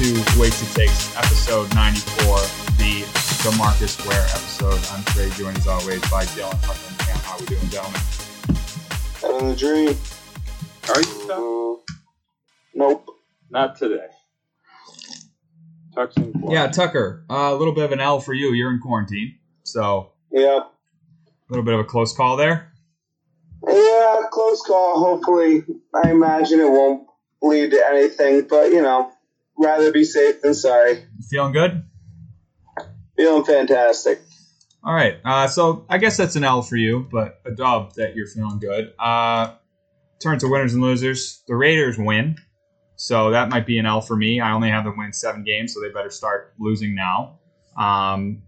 welcome to Wasted Takes, episode 94, the DeMarcus Ware episode. I'm Trey, joined as always by Dylan Tucker and Cam. How we doing, gentlemen? Having a dream. Are you so? Nope. Not today. Tuck's in quarantine. Yeah, Tucker, uh, a little bit of an L for you. You're in quarantine, so Yeah. a little bit of a close call there. Yeah, close call. Hopefully, I imagine it won't lead to anything, but you know, rather be safe than sorry. Feeling good? Feeling fantastic. All right. Uh, so I guess that's an L for you, but a dub that you're feeling good. Uh, turn to winners and losers. The Raiders win, so that might be an L for me. I only have them win seven games, so they better start losing now. Um,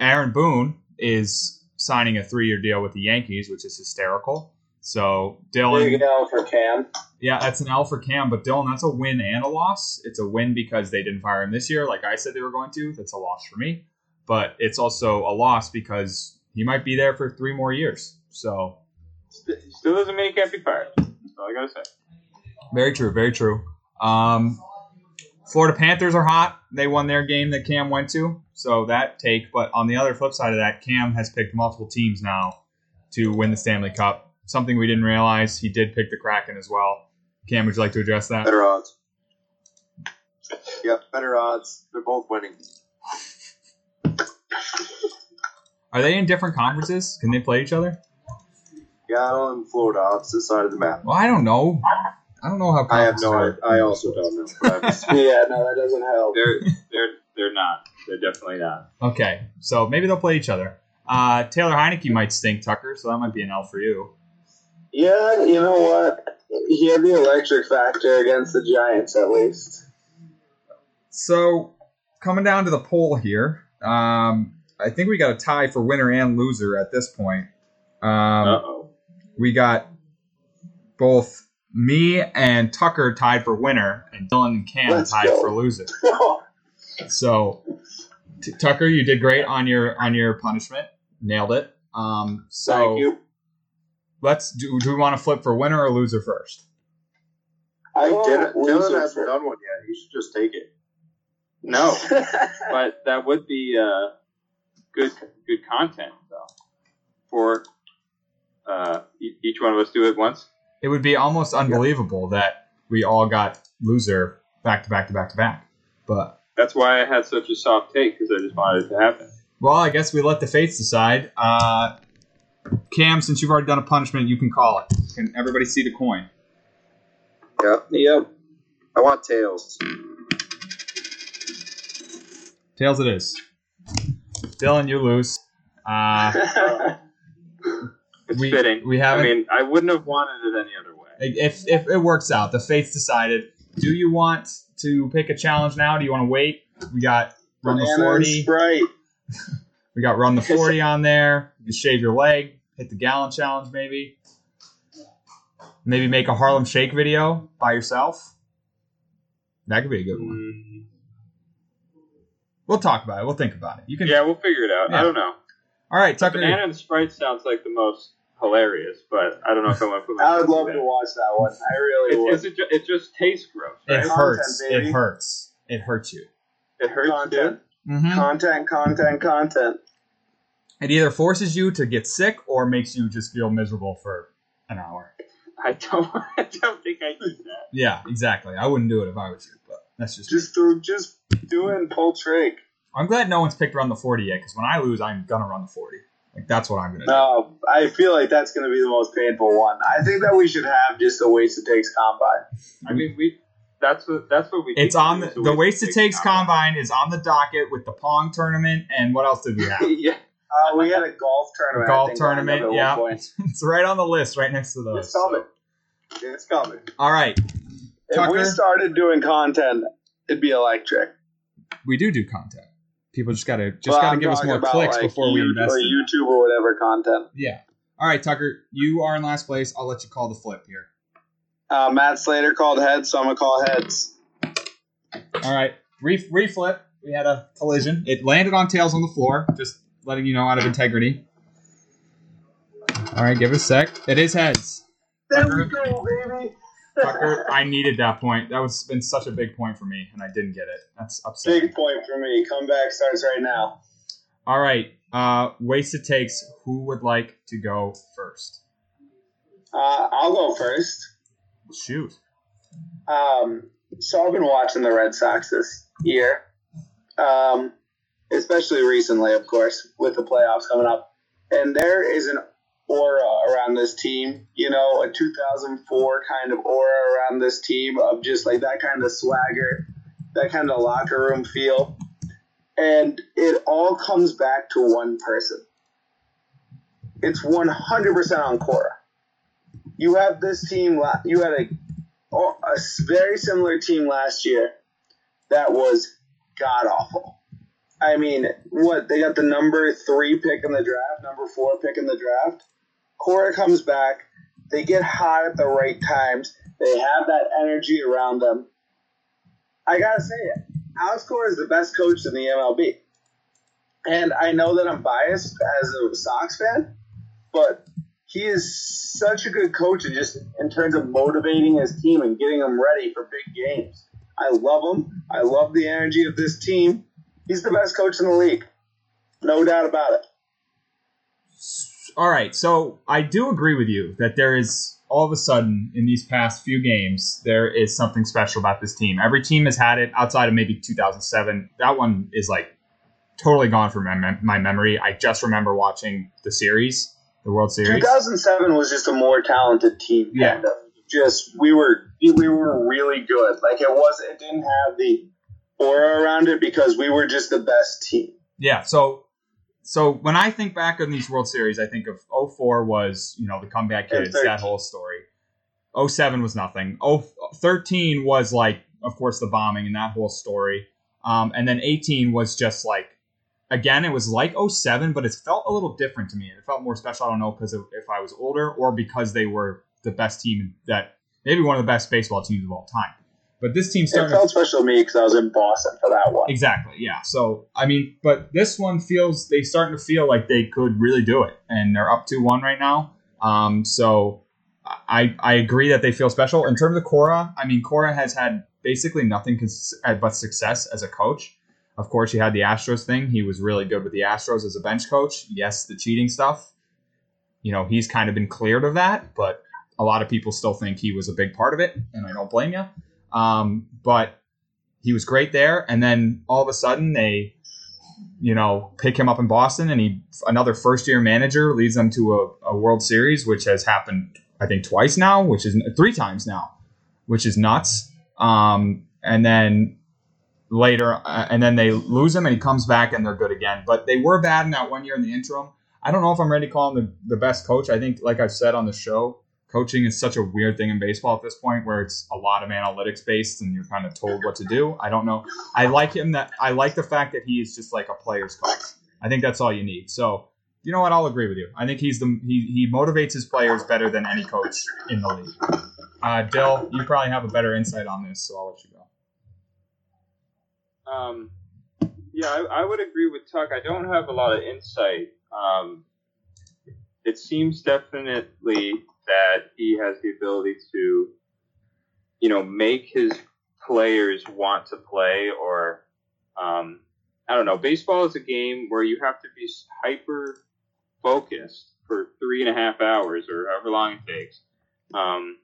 Aaron Boone is signing a three-year deal with the Yankees, which is hysterical. So Dylan, Big L for Cam. yeah, that's an L for Cam, but Dylan, that's a win and a loss. It's a win because they didn't fire him this year, like I said they were going to. That's a loss for me, but it's also a loss because he might be there for three more years. So Still doesn't make can't be fired. That's all I gotta say. very true, very true. Um, Florida Panthers are hot. They won their game that Cam went to, so that take. But on the other flip side of that, Cam has picked multiple teams now to win the Stanley Cup. Something we didn't realize. He did pick the Kraken as well. Cam, would you like to address that? Better odds. Yep, better odds. They're both winning. Are they in different conferences? Can they play each other? Seattle and Florida, opposite side of the map. Well, I don't know. I don't know how. I have no work. idea. I also don't know. But Yeah, no, that doesn't help. They're they're they're not. They're definitely not. Okay, so maybe they'll play each other. Uh, Taylor Heinicke might stink, Tucker, so that might be an L for you. Yeah, you know what? He had the electric factor against the Giants, at least. So coming down to the poll here, um, I think we got a tie for winner and loser at this point. Um, Uh oh. we got both me and Tucker tied for winner, and Dylan and Cam Let's tied go. for loser. So, t- Tucker, you did great on your on your punishment. Nailed it. Um, so Thank you. Let's do. Do we want to flip for winner or loser first? I Dylan, did Dylan hasn't done one yet. He should just take it. No, but that would be uh, good good content though. For uh, e- each one of us do it once. It would be almost unbelievable that we all got loser back to back to back to back. But That's why I had such a soft take because I just wanted it to happen. well, I guess we let the fates decide. Uh, Cam, since you've already done a punishment, you can call it. Can everybody see the coin? Yep. Yep. I want tails. Tails, it is. Dylan, you lose. Uh, It's we, fitting. We haven't. mean, I wouldn't have wanted it any other way. if if it works out, the fates decided. Do you want to pick a challenge now? Do you want to wait? We got run the Banana and forty. Sprite. We got run the forty on there. You can shave your leg. Hit the gallon challenge, maybe. Maybe make a Harlem Shake video by yourself. That could be a good one. Mm, We'll talk about it. We'll think about it. You can. yeah, we'll figure it out. Yeah. I don't know. All right, Tucker. Banana and Sprite sounds like the most hilarious, but I don't know if I want to put I would love to watch that one. I really It, would. it's a ju- it just tastes gross, It right? Content, hurts. It hurts. It hurts you. It hurts Content. too. Mm-hmm. Content, content, content. It either forces you to get sick or makes you just feel miserable for an hour. I don't. I don't think I did that. Yeah, exactly. I wouldn't do it if I was you, but that's just. Just do, just do it pull trick. I'm glad no one's picked run the 40 yet, because when I lose, I'm gonna run the 40. Like that's what I'm gonna do. No, I feel like that's going to be the most painful one. I think that we should have just a Wasted Takes combine. I mean, we. That's what. That's what we. It's need on the, the waste waste it takes takes combine is on the docket with the pong tournament and what else did we have? yeah. Uh, we had a golf tournament. Golf think, lined up tournament, yeah. it's right on the list, right next to those. It's coming. It's coming. All right, If Tucker? we started doing content, it'd be electric. we do do content. People just gotta just Well, gotta I'm give us more clicks like, before we invest. or in it. YouTube or whatever content. Yeah. All right, Tucker, you are in last place. I'll let you call the flip here. Uh, Matt Slater called heads, so I'm gonna call heads. All right, Re- reflip. We had a collision. It landed on tails on the floor. Just letting you know out of integrity. All right, give it a sec. It is heads. There we go, baby. Tucker, I needed that point. That was been such a big point for me, and I didn't get it. That's upsetting. Big point for me. Comeback starts right now. All right, uh, wasted takes. Who would like to go first? Uh, I'll go first. Shoot. Um, so I've been watching the Red Sox this year, um, especially recently, of course, with the playoffs coming up. And there is an aura around this team, you know, a 2004 kind of aura around this team of just like that kind of swagger, that kind of locker room feel. And it all comes back to one person. It's 100% on Cora. You have this team, you had a a very similar team last year that was god awful. I mean, what they got the number three pick in the draft, number four pick in the draft. Cora comes back. They get hot at the right times. They have that energy around them. I gotta say it. Alex Cora is the best coach in the MLB. And I know that I'm biased as a Sox fan, but he is such a good coach and just in terms of motivating his team and getting them ready for big games. I love him. I love the energy of this team. He's the best coach in the league. No doubt about it. All right, so I do agree with you that there is all of a sudden in these past few games there is something special about this team. Every team has had it outside of maybe 2007. That one is like totally gone from my, my memory. I just remember watching the series, the World Series. 2007 was just a more talented team. Yeah. Just we were we were really good. Like it was. It didn't have the aura around it because we were just the best team. Yeah, so so when I think back on these World Series, I think of 04 was, you know, the comeback kids, that whole story. 07 was nothing. 13 was like, of course, the bombing and that whole story. Um, and then 18 was just like, again, it was like 07, but it felt a little different to me. It felt more special. I don't know because if I was older or because they were the best team that maybe one of the best baseball teams of all time. But this team It started felt special to me because I was in Boston for that one. Exactly. Yeah. So I mean, but this one feels they starting to feel like they could really do it, and they're up two one right now. Um, so I I agree that they feel special in terms of Cora. I mean, Cora has had basically nothing cons- uh, but success as a coach. Of course, he had the Astros thing. He was really good with the Astros as a bench coach. Yes, the cheating stuff. You know, he's kind of been cleared of that, but a lot of people still think he was a big part of it, and I don't blame you. Um, but he was great there, and then all of a sudden they, you know, pick him up in Boston, and he another first year manager leads them to a, a World Series, which has happened I think twice now, which is three times now, which is nuts. Um, and then later, uh, and then they lose him, and he comes back, and they're good again. But they were bad in that one year in the interim. I don't know if I'm ready to call him the, the best coach. I think, like I've said on the show, coaching is such a weird thing in baseball at this point where it's a lot of analytics based and you're kind of told what to do. I don't know. I like him that I like the fact that he is just like a player's coach. I think that's all you need. So, you know what? I'll agree with you. I think he's the he, he motivates his players better than any coach in the league. Uh, Dill, you probably have a better insight on this, so I'll let you go. Um, yeah, I, I would agree with Tuck. I don't have a lot of insight. Um, it seems definitely that he has the ability to, you know, make his players want to play or, um, I don't know. Baseball is a game where you have to be hyper focused for three and a half hours or however long it takes. Um,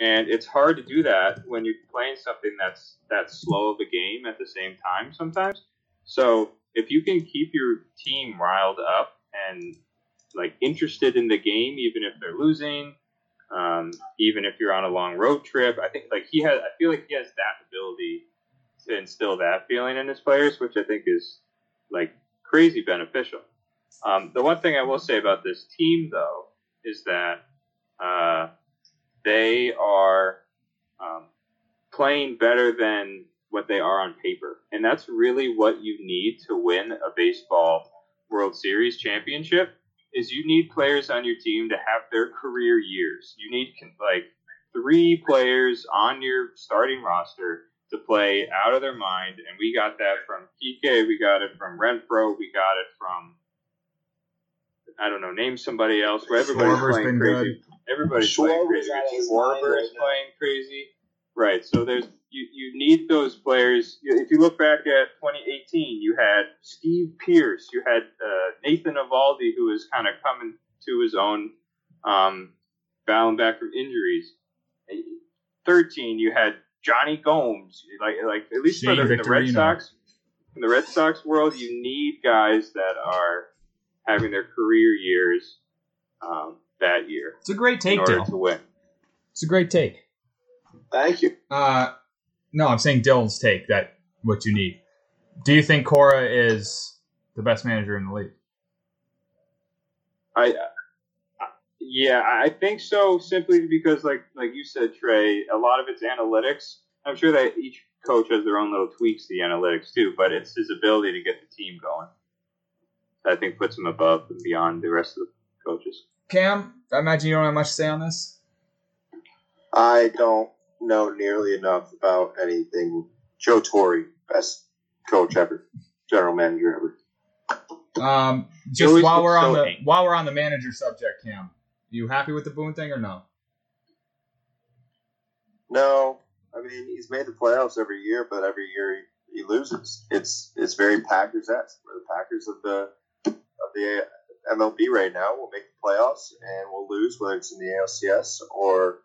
and it's hard to do that when you're playing something that's that slow of a game at the same time sometimes. So if you can keep your team riled up and like interested in the game, even if they're losing, um, even if you're on a long road trip, I think like he has. I feel like he has that ability to instill that feeling in his players, which I think is like crazy beneficial. Um, the one thing I will say about this team, though, is that uh, they are um, playing better than what they are on paper, and that's really what you need to win a baseball World Series championship. Is you need players on your team to have their career years. You need like three players on your starting roster to play out of their mind, and we got that from Kike, we got it from Renfroe, we got it from I don't know, name somebody else. Where everybody's Schwarber's playing been crazy. Everybody's playing crazy. out of his mind Schwarber is playing crazy. Right. So there's you, you need those players. If you look back at 2018, you had Steve Pearce, you had uh, Nathan Eovaldi, who was kind of coming to his own, um, battling back from injuries. 13, you had Jonny Gomes. Like like at least for the, the Red Sox, in the Red Sox world, you need guys that are having their career years um, that year It's a great in take, order Dill. to win. It's a great take. Thank you. Uh, no, I'm saying Dylan's take that what you need. Do you think Cora is the best manager in the league? I, I yeah, I think so. Simply because, like like you said, Trey, a lot of it's analytics. I'm sure that each coach has their own little tweaks to the analytics too, but it's his ability to get the team going. I think puts him above and beyond the rest of the coaches. Cam, I imagine you don't have much to say on this. I don't know nearly enough about anything. Joe Torre, best coach ever, general manager ever. Um, just always while we're on so the angry. while we're on the manager subject, Cam, you happy with the Boone thing or no? No, I mean he's made the playoffs every year, but every year he, he loses. It's it's very Packers esque. We're the Packers of the of the MLB right now. We'll make the playoffs and we'll lose, whether it's in the ALCS or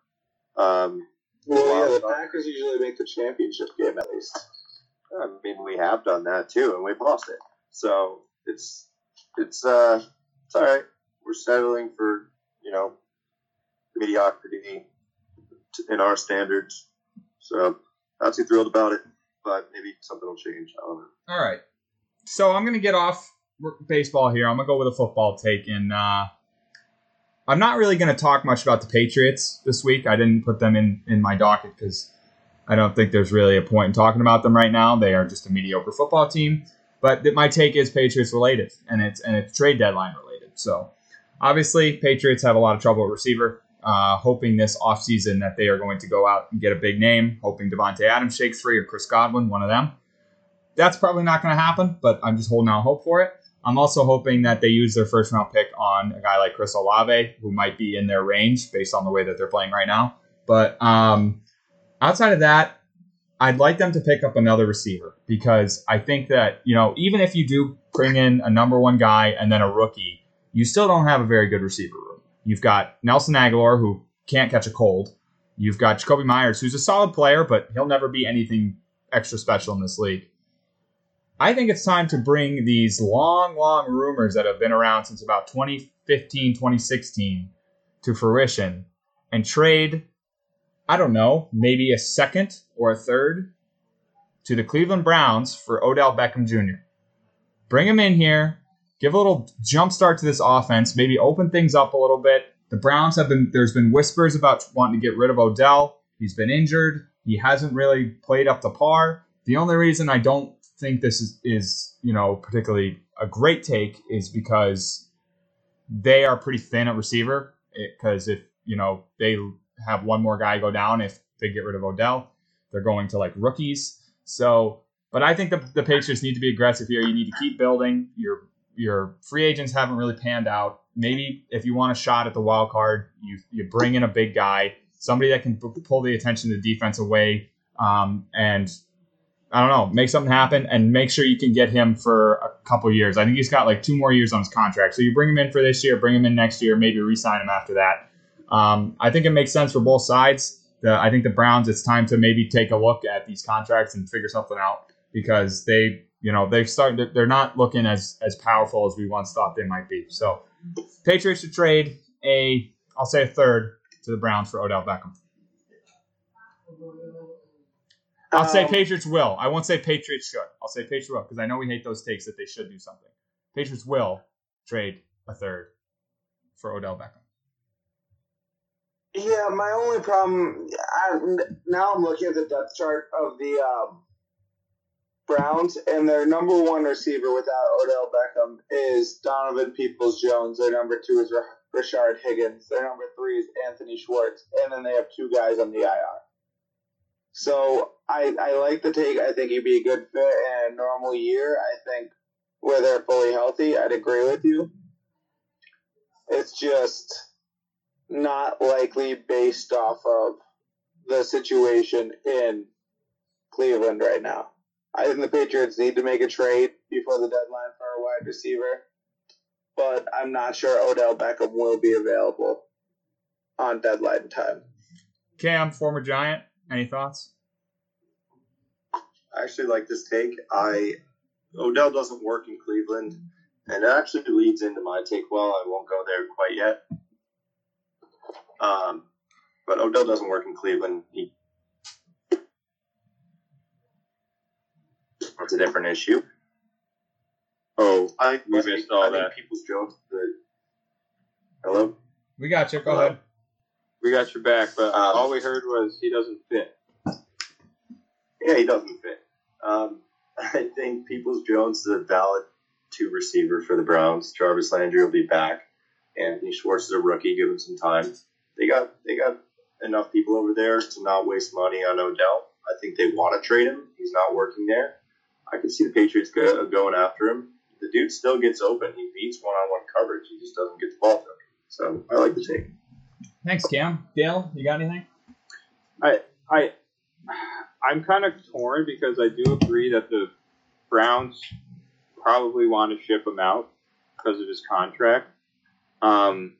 um, Well, yeah, the Packers usually make the championship game at least. I mean, we have done that too, and we've lost it. So it's it's uh it's all right. We're settling for you know mediocrity in our standards. So not too thrilled about it, but maybe something will change. I don't know. All right. So I'm gonna get off baseball here. I'm gonna go with a football take, and uh, I'm not really gonna talk much about the Patriots this week. I didn't put them in in my docket because I don't think there's really a point in talking about them right now. They are just a mediocre football team. But my take is Patriots related, and it's and it's trade deadline related. So obviously, Patriots have a lot of trouble at receiver. Uh, hoping this offseason that they are going to go out and get a big name. Hoping Davante Adams shakes free or Chris Godwin, one of them. That's probably not going to happen, but I'm just holding out hope for it. I'm also hoping that they use their first round pick on a guy like Chris Olave, who might be in their range based on the way that they're playing right now. But um, outside of that, I'd like them to pick up another receiver because I think that, you know, even if you do bring in a number one guy and then a rookie, you still don't have a very good receiver room. You've got Nelson Agholor, who can't catch a cold. You've got Jakobi Meyers, who's a solid player, but he'll never be anything extra special in this league. I think it's time to bring these long, long rumors that have been around since about 2015, 2016 to fruition and trade, I don't know, maybe a second or a third to the Cleveland Browns for Odell Beckham Jr. Bring him in here, give a little jump start to this offense, maybe open things up a little bit. The Browns have been, there's been whispers about wanting to get rid of Odell. He's been injured. He hasn't really played up to par. The only reason I don't think this is, is you know, particularly a great take is because they are pretty thin at receiver. Because if, you know, they have one more guy go down if they get rid of Odell, they're going to like rookies. So, but I think the, the Patriots need to be aggressive here. You need to keep building. Your your free agents haven't really panned out. Maybe if you want a shot at the wild card, you you bring in a big guy, somebody that can pull the attention of the defense away, um, and I don't know, make something happen, and make sure you can get him for a couple years. I think he's got like two more years on his contract, so you bring him in for this year, bring him in next year, maybe re-sign him after that. Um, I think it makes sense for both sides. The, I think the Browns, it's time to maybe take a look at these contracts and figure something out because they, you know, they've started. They're not looking as as powerful as we once thought they might be. So, Patriots should trade a, I'll say a third to the Browns for Odell Beckham. I'll say Um, Patriots will. I won't say Patriots should. I'll say Patriots will because I know we hate those takes that they should do something. Patriots will trade a third for Odell Beckham. Yeah, my only problem I, now I'm looking at the depth chart of the um, Browns, and their number one receiver without Odell Beckham is Donovan Peoples Jones. Their number two is Rashard Higgins. Their number three is Anthony Schwartz, and then they have two guys on the IR. So I I like the take. I think he'd be a good fit in a normal year. I think where they're fully healthy, I'd agree with you. It's just not likely based off of the situation in Cleveland right now. I think the Patriots need to make a trade before the deadline for a wide receiver, but I'm not sure Odell Beckham will be available on deadline time. Cam, former Giant, any thoughts? I actually like this take. I Odell doesn't work in Cleveland, and it actually leads into my take. Well, I won't go there quite yet. Um, but Odell doesn't work in Cleveland. He it's a different issue. Oh, I, We I missed all I that. People's Jones. The, hello. We got you. Go Hello? ahead. We got your back, but Um, all we heard was he doesn't fit. Yeah, he doesn't fit. Um, I think Peoples Jones is a valid two receiver for the Browns. Jarvis Landry will be back. Anthony Schwartz is a rookie. Give him some time. They got they got enough people over there to not waste money on Odell. I think they want to trade him. He's not working there. I can see the Patriots go, going after him. The dude still gets open. He beats one-on-one coverage. He just doesn't get the ball to him. So I like the take. Thanks, Cam. Dale, you got anything? I I I'm kind of torn because I do agree that the Browns probably want to ship him out because of his contract. Um,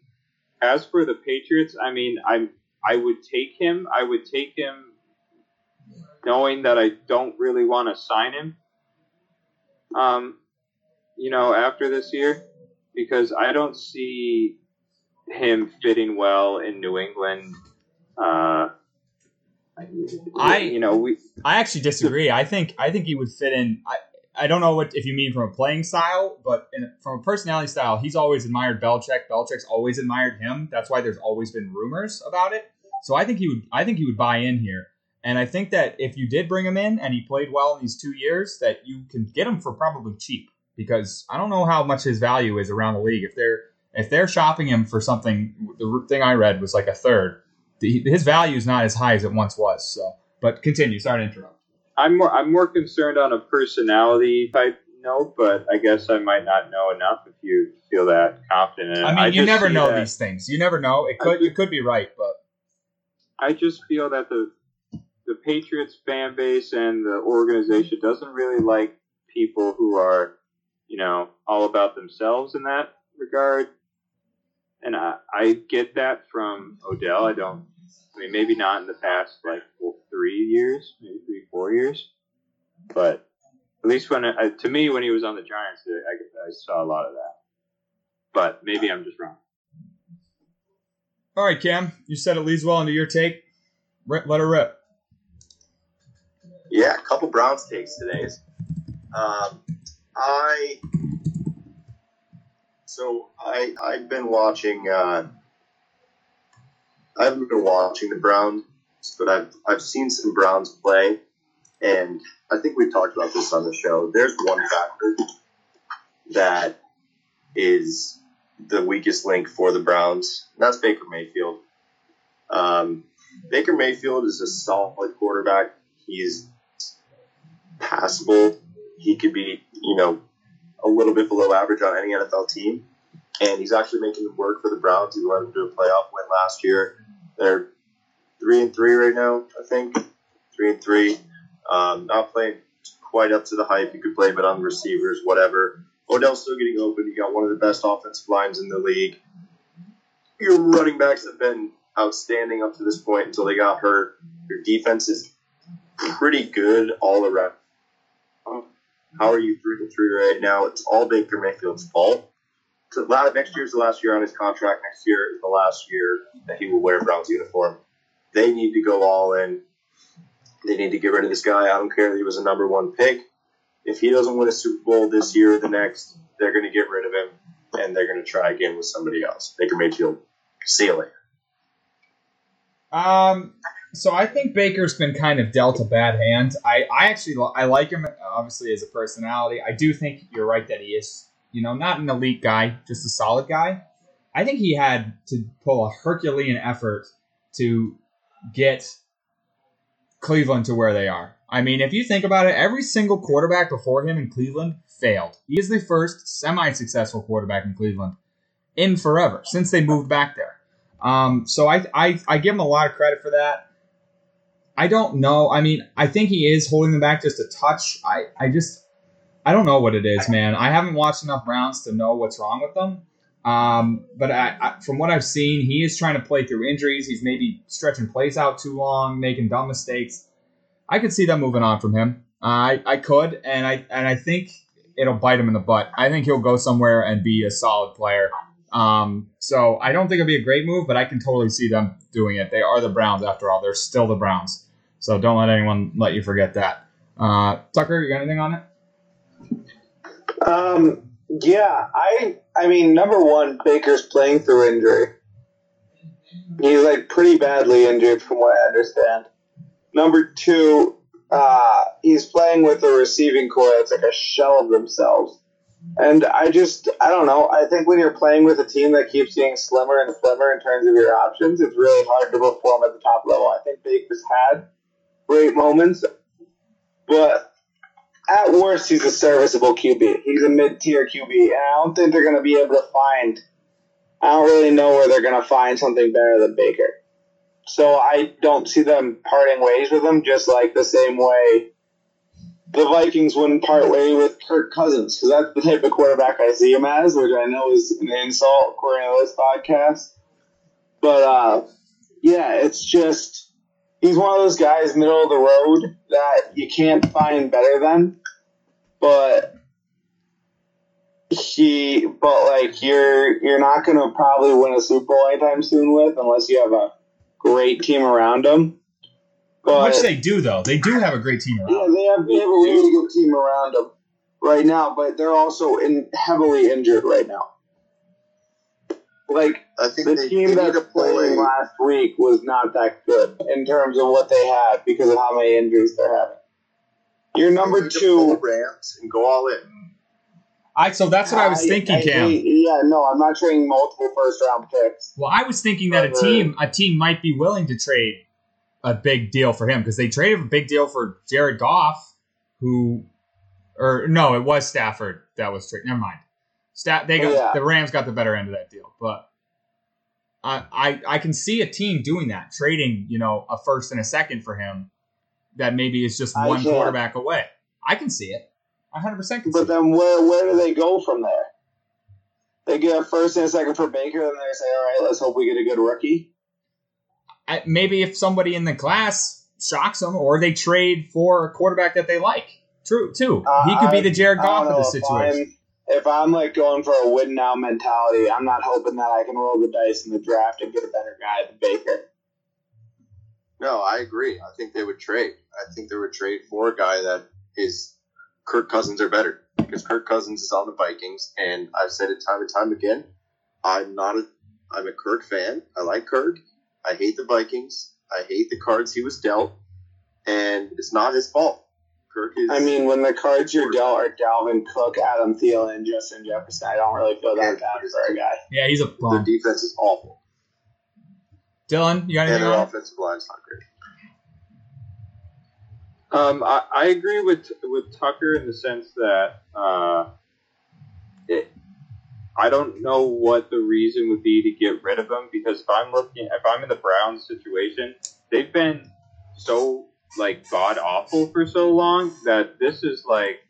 as for the Patriots, I mean, I'm I would take him. I would take him, knowing that I don't really want to sign him. Um, you know, after this year, because I don't see him fitting well in New England. Uh, I- you know, we I actually disagree. I think I think he would fit in. I, I don't know what if you mean from a playing style, but in, from a personality style, he's always admired Belichick. Belichick's always admired him. That's why there's always been rumors about it. So I think he would. I think he would buy in here. And I think that if you did bring him in and he played well in these two years, that you can get him for probably cheap because I don't know how much his value is around the league. If they're if they're shopping him for something, the thing I read was like a third. The, his value is not as high as it once was. So, but continue. Sorry to interrupt. I'm more I'm more concerned on a personality type note, but I guess I might not know enough if you feel that confident. I mean, you never know that- these things. You never know. It could you could be right, but I just feel that the the Patriots fan base and the organization doesn't really like people who are, you know, all about themselves in that regard. And I, I get that from Odell. I don't. I mean, maybe not in the past like four, three years, maybe three, four years, but at least when I, to me when he was on the Giants, I, I saw a lot of that. But maybe I'm just wrong. all right, Cam, you said it leads well into your take. Rip, let her rip. Yeah, a couple Browns takes today. Um, I so I I've been watching. Uh, I haven't been watching the Browns, but I've I've seen some Browns play, and I think we've talked about this on the show. There's one factor that is the weakest link for the Browns. And that's Baker Mayfield. Um, Baker Mayfield is a solid quarterback. He's passable. He could be, you know, little bit below average on any NFL team. And he's actually making it work for the Browns. He led them to a playoff win last year. They're three and three right now, I think. Three and three. Um, not playing quite up to the hype you could play, but on the receivers, whatever. Odell's still getting open. You got one of the best offensive lines in the league. Your running backs have been outstanding up to this point until they got hurt. Your defense is pretty good all around. How are you three and three right now? It's all Baker Mayfield's fault. So next year's the last year on his contract. Next year is the last year that he will wear Browns uniform. They need to go all in. They need to get rid of this guy. I don't care that he was a number one pick. If he doesn't win a Super Bowl this year or the next, they're going to get rid of him and they're going to try again with somebody else. Baker Mayfield, see you later. Um, so I think Baker's been kind of dealt a bad hand. I, I actually I like him obviously as a personality. I do think you're right that he is, you know, not an elite guy, just a solid guy. I think he had to pull a Herculean effort to get Cleveland to where they are. I mean, if you think about it, every single quarterback before him in Cleveland failed. He is the first semi-successful quarterback in Cleveland. in forever since they moved back there. Um, so I, I I give him a lot of credit for that. I don't know. I mean, I think he is holding them back just a touch. I, I just I don't know what it is, man. I haven't watched enough Browns to know what's wrong with them. Um, but I, I, from what I've seen, he is trying to play through injuries. He's maybe stretching plays out too long, making dumb mistakes. I could see them moving on from him. Uh, I I could, and I and I think it'll bite him in the butt. I think he'll go somewhere and be a solid player. Um, so I don't think it'll be a great move, but I can totally see them doing it. They are the Browns after all. They're still the Browns. So don't let anyone let you forget that. Uh, Tucker, you got anything on it? Um, yeah, I I mean, number one, Baker's playing through injury. He's like pretty badly injured, from what I understand. Number two, uh, he's playing with a receiving core that's like a shell of themselves. And I just, I don't know. I think when you're playing with a team that keeps getting slimmer and slimmer in terms of your options, it's really hard to perform at the top level. I think Baker's had great moments, but at worst, he's a serviceable QB. He's a mid-tier QB, and I don't think they're going to be able to find. I don't really know where they're going to find something better than Baker. So I don't see them parting ways with him, just like the same way the Vikings wouldn't part way with Kirk Cousins, because that's the type of quarterback I see him as, which I know is an insult according to this podcast. But uh, yeah, it's just he's one of those guys middle of the road that you can't find better than. But he, but like you're you're not gonna probably win a Super Bowl anytime soon with unless you have a great team around him. But Which they do, though. They do have a great team around. yeah, they have they have a really good team around them right now, but they're also in heavily injured right now. Like I think the they, team they that need to play. played last week was not that good in terms of what they had because of how many injuries they're having. Your they number need to pull the two. Rams and go all in. I so that's what I was thinking, I Cam. yeah, no, I'm not trading multiple first round picks. Well, I was thinking that a team a team might be willing to trade a big deal for him because they traded a big deal for Jared Goff, who, or no, it was Stafford that was traded. Never mind. Sta- they got Yeah. the Rams got the better end of that deal, but I, I I can see a team doing that, trading you know a first and a second for him, that maybe is just one quarterback away. I can see it. I hundred percent But then where where do they go from there? They get a first and a second for Baker, and they say, "All right, let's hope we get a good rookie." I- maybe if somebody in the class shocks them, or they trade for a quarterback that they like. True, too. he could be the Jared Uh, Goff of the situation. If I'm like going for a win now mentality, I'm not hoping that I can roll the dice in the draft and get a better guy than Baker. No, I agree. I think they would trade. I think they would trade for a guy that is Kirk Cousins or better because Kirk Cousins is on the Vikings, and I've said it time and time again. I'm not a I'm a Kirk fan. I like Kirk. I hate the Vikings. I hate the cards he was dealt, and it's not his fault. Kirk is. I mean, when the cards you're dealt are Dalvin Cook, Adam Thielen, and Justin Jefferson, I don't really feel that bad for a guy. Yeah, he's a their bum. defense is awful, Dylan, you got and anything their on? it? offensive line is not great. Um, I, I agree with with Tucker in the sense that uh, it, I don't know what the reason would be to get rid of him because if I'm looking, if I'm in the Browns situation, they've been so like god awful for so long that this is like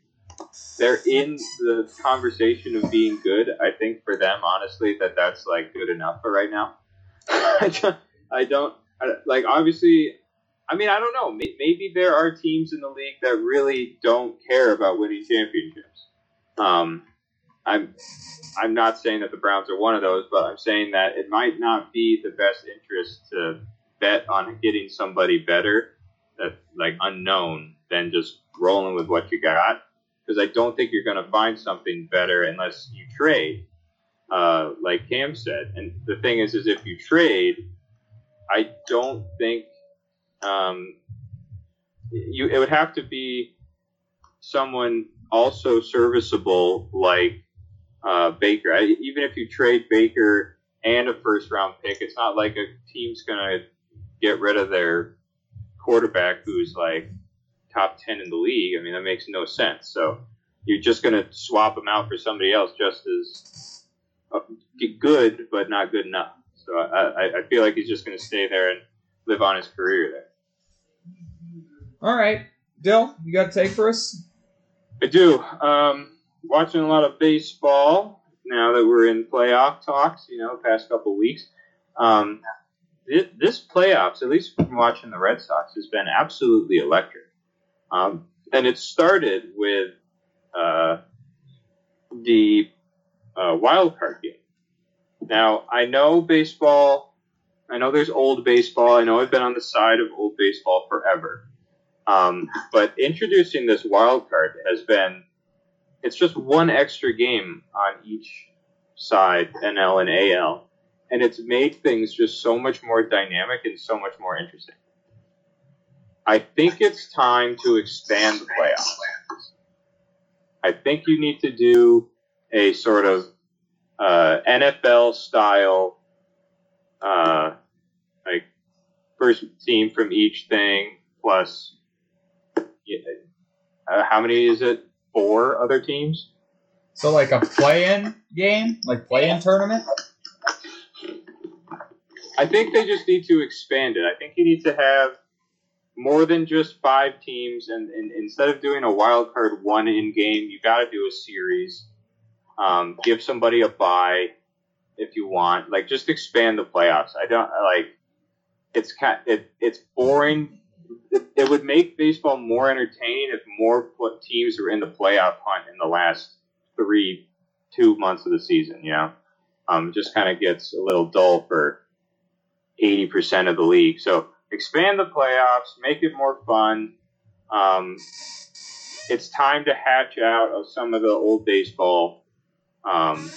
they're in the conversation of being good. I think for them, honestly, that that's like good enough for right now. I don't, I don't I, like obviously. I mean, I don't know. Maybe there are teams in the league that really don't care about winning championships. Um, I'm I'm not saying that the Browns are one of those, but I'm saying that it might not be the best interest to bet on getting somebody better like unknown than just rolling with what you got because I don't think you're going to find something better unless you trade, uh, like Cam said. And the thing is, is if you trade, I don't think um, you it would have to be someone also serviceable like uh, Baker. I, even if you trade Baker and a first round pick, it's not like a team's gonna get rid of their quarterback who's like top ten in the league. I mean, that makes no sense. So you're just gonna swap him out for somebody else just as uh, good, but not good enough. So I, I, I feel like he's just going to stay there and live on his career there. All right, Dill, you got a take for us? I do. Um, watching a lot of baseball now that we're in playoff talks. You know, past couple weeks. Um, this, playoffs, at least from watching the Red Sox, has been absolutely electric. Um, and it started with uh, the uh, wild card game. Now, I know baseball. I know there's old baseball. I know I've been on the side of old baseball forever. Um, but introducing this wild card has been, it's just one extra game on each side, NL and AL. And it's made things just so much more dynamic and so much more interesting. I think it's time to expand the playoffs. I think you need to do a sort of uh, NFL style, uh, like first team from each thing plus uh, how many is it? Four other teams. So like a play-in game, like play-in tournament. I think they just need to expand it. I think you need to have more than just five teams, and, and instead of doing a wild card one in game, you got to do a series. Um, give somebody a buy if you want. Like just expand the playoffs. I don't like. It's kind. It, it's boring. It, would make baseball more entertaining if more teams were in the playoff hunt in the last three, two months of the season. You know, um, just kind of gets a little dull for eighty percent of the league. So expand the playoffs, make it more fun. Um, it's time to hatch out of some of the old baseball um,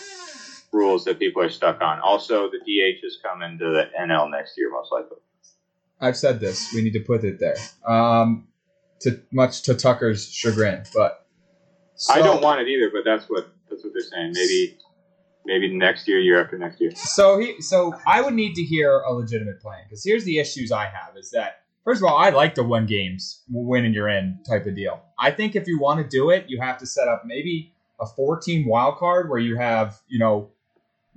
rules that people are stuck on. Also, the DH is coming to the NL next year, most likely. I've said this. We need to put it there. Um, to much to Tucker's chagrin, but so, I don't want it either. But that's what that's what they're saying. Maybe maybe next year, year after next year. So he, so I would need to hear a legitimate plan because here's the issues I have is that first of all, I like the one games win and you're in type of deal. I think if you want to do it, you have to set up maybe a four team wild card where you have you know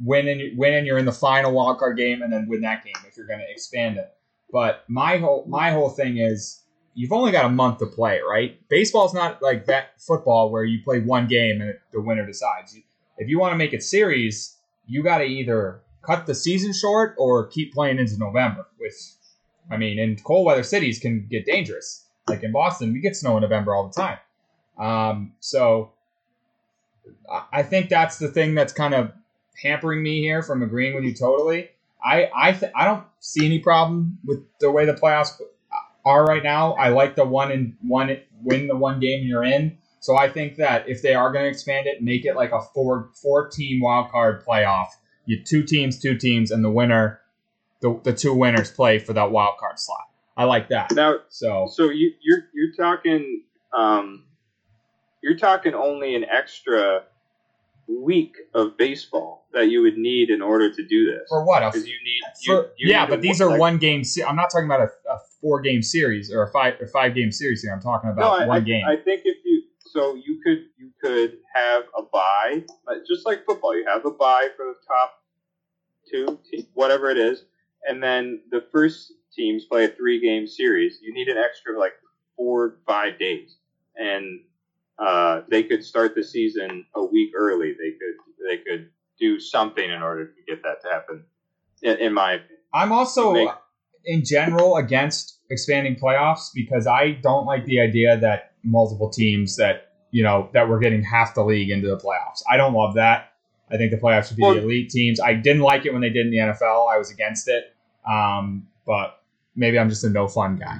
win and win and you're in the final wild card game and then win that game if you're going to expand it. But my whole my whole thing is you've only got a month to play, right? Baseball's not like that football where you play one game and the winner decides if you want to make it series, you got to either cut the season short or keep playing into November. Which, I mean, in cold weather cities can get dangerous. Like in Boston, we get snow in November all the time. Um, so I think that's the thing that's kind of hampering me here from agreeing with you totally. I I th- I don't see any problem with the way the playoffs are right now. I like the one and one win the one game you're in. So I think that if they are going to expand it, make it like a four four team wild card playoff. You two teams, two teams, and the winner, the, the two winners play for that wild card slot. I like that. Now, so so you, you're you're talking um, you're talking only an extra week of baseball that you would need in order to do this. For what? Because you need, for, you, yeah, need but these are like- one game. Se- I'm not talking about a, a four game series or a five or five game series here. I'm talking about no, I, one I, game. I think if so you could you could have a buy, just like football. You have a buy for the top two, te- whatever it is, and then the first teams play a three game series. You need an extra like four five days, and uh, they could start the season a week early. They could they could do something in order to get that to happen. In, in my opinion. I'm also, make- in general, against expanding playoffs because I don't like the idea that multiple teams that you know that we're getting half the league into the playoffs. I don't love that. I think the playoffs should be Well- the elite teams. I didn't like it when they did in the NFL. I was against it, um, but maybe I'm just a no fun guy.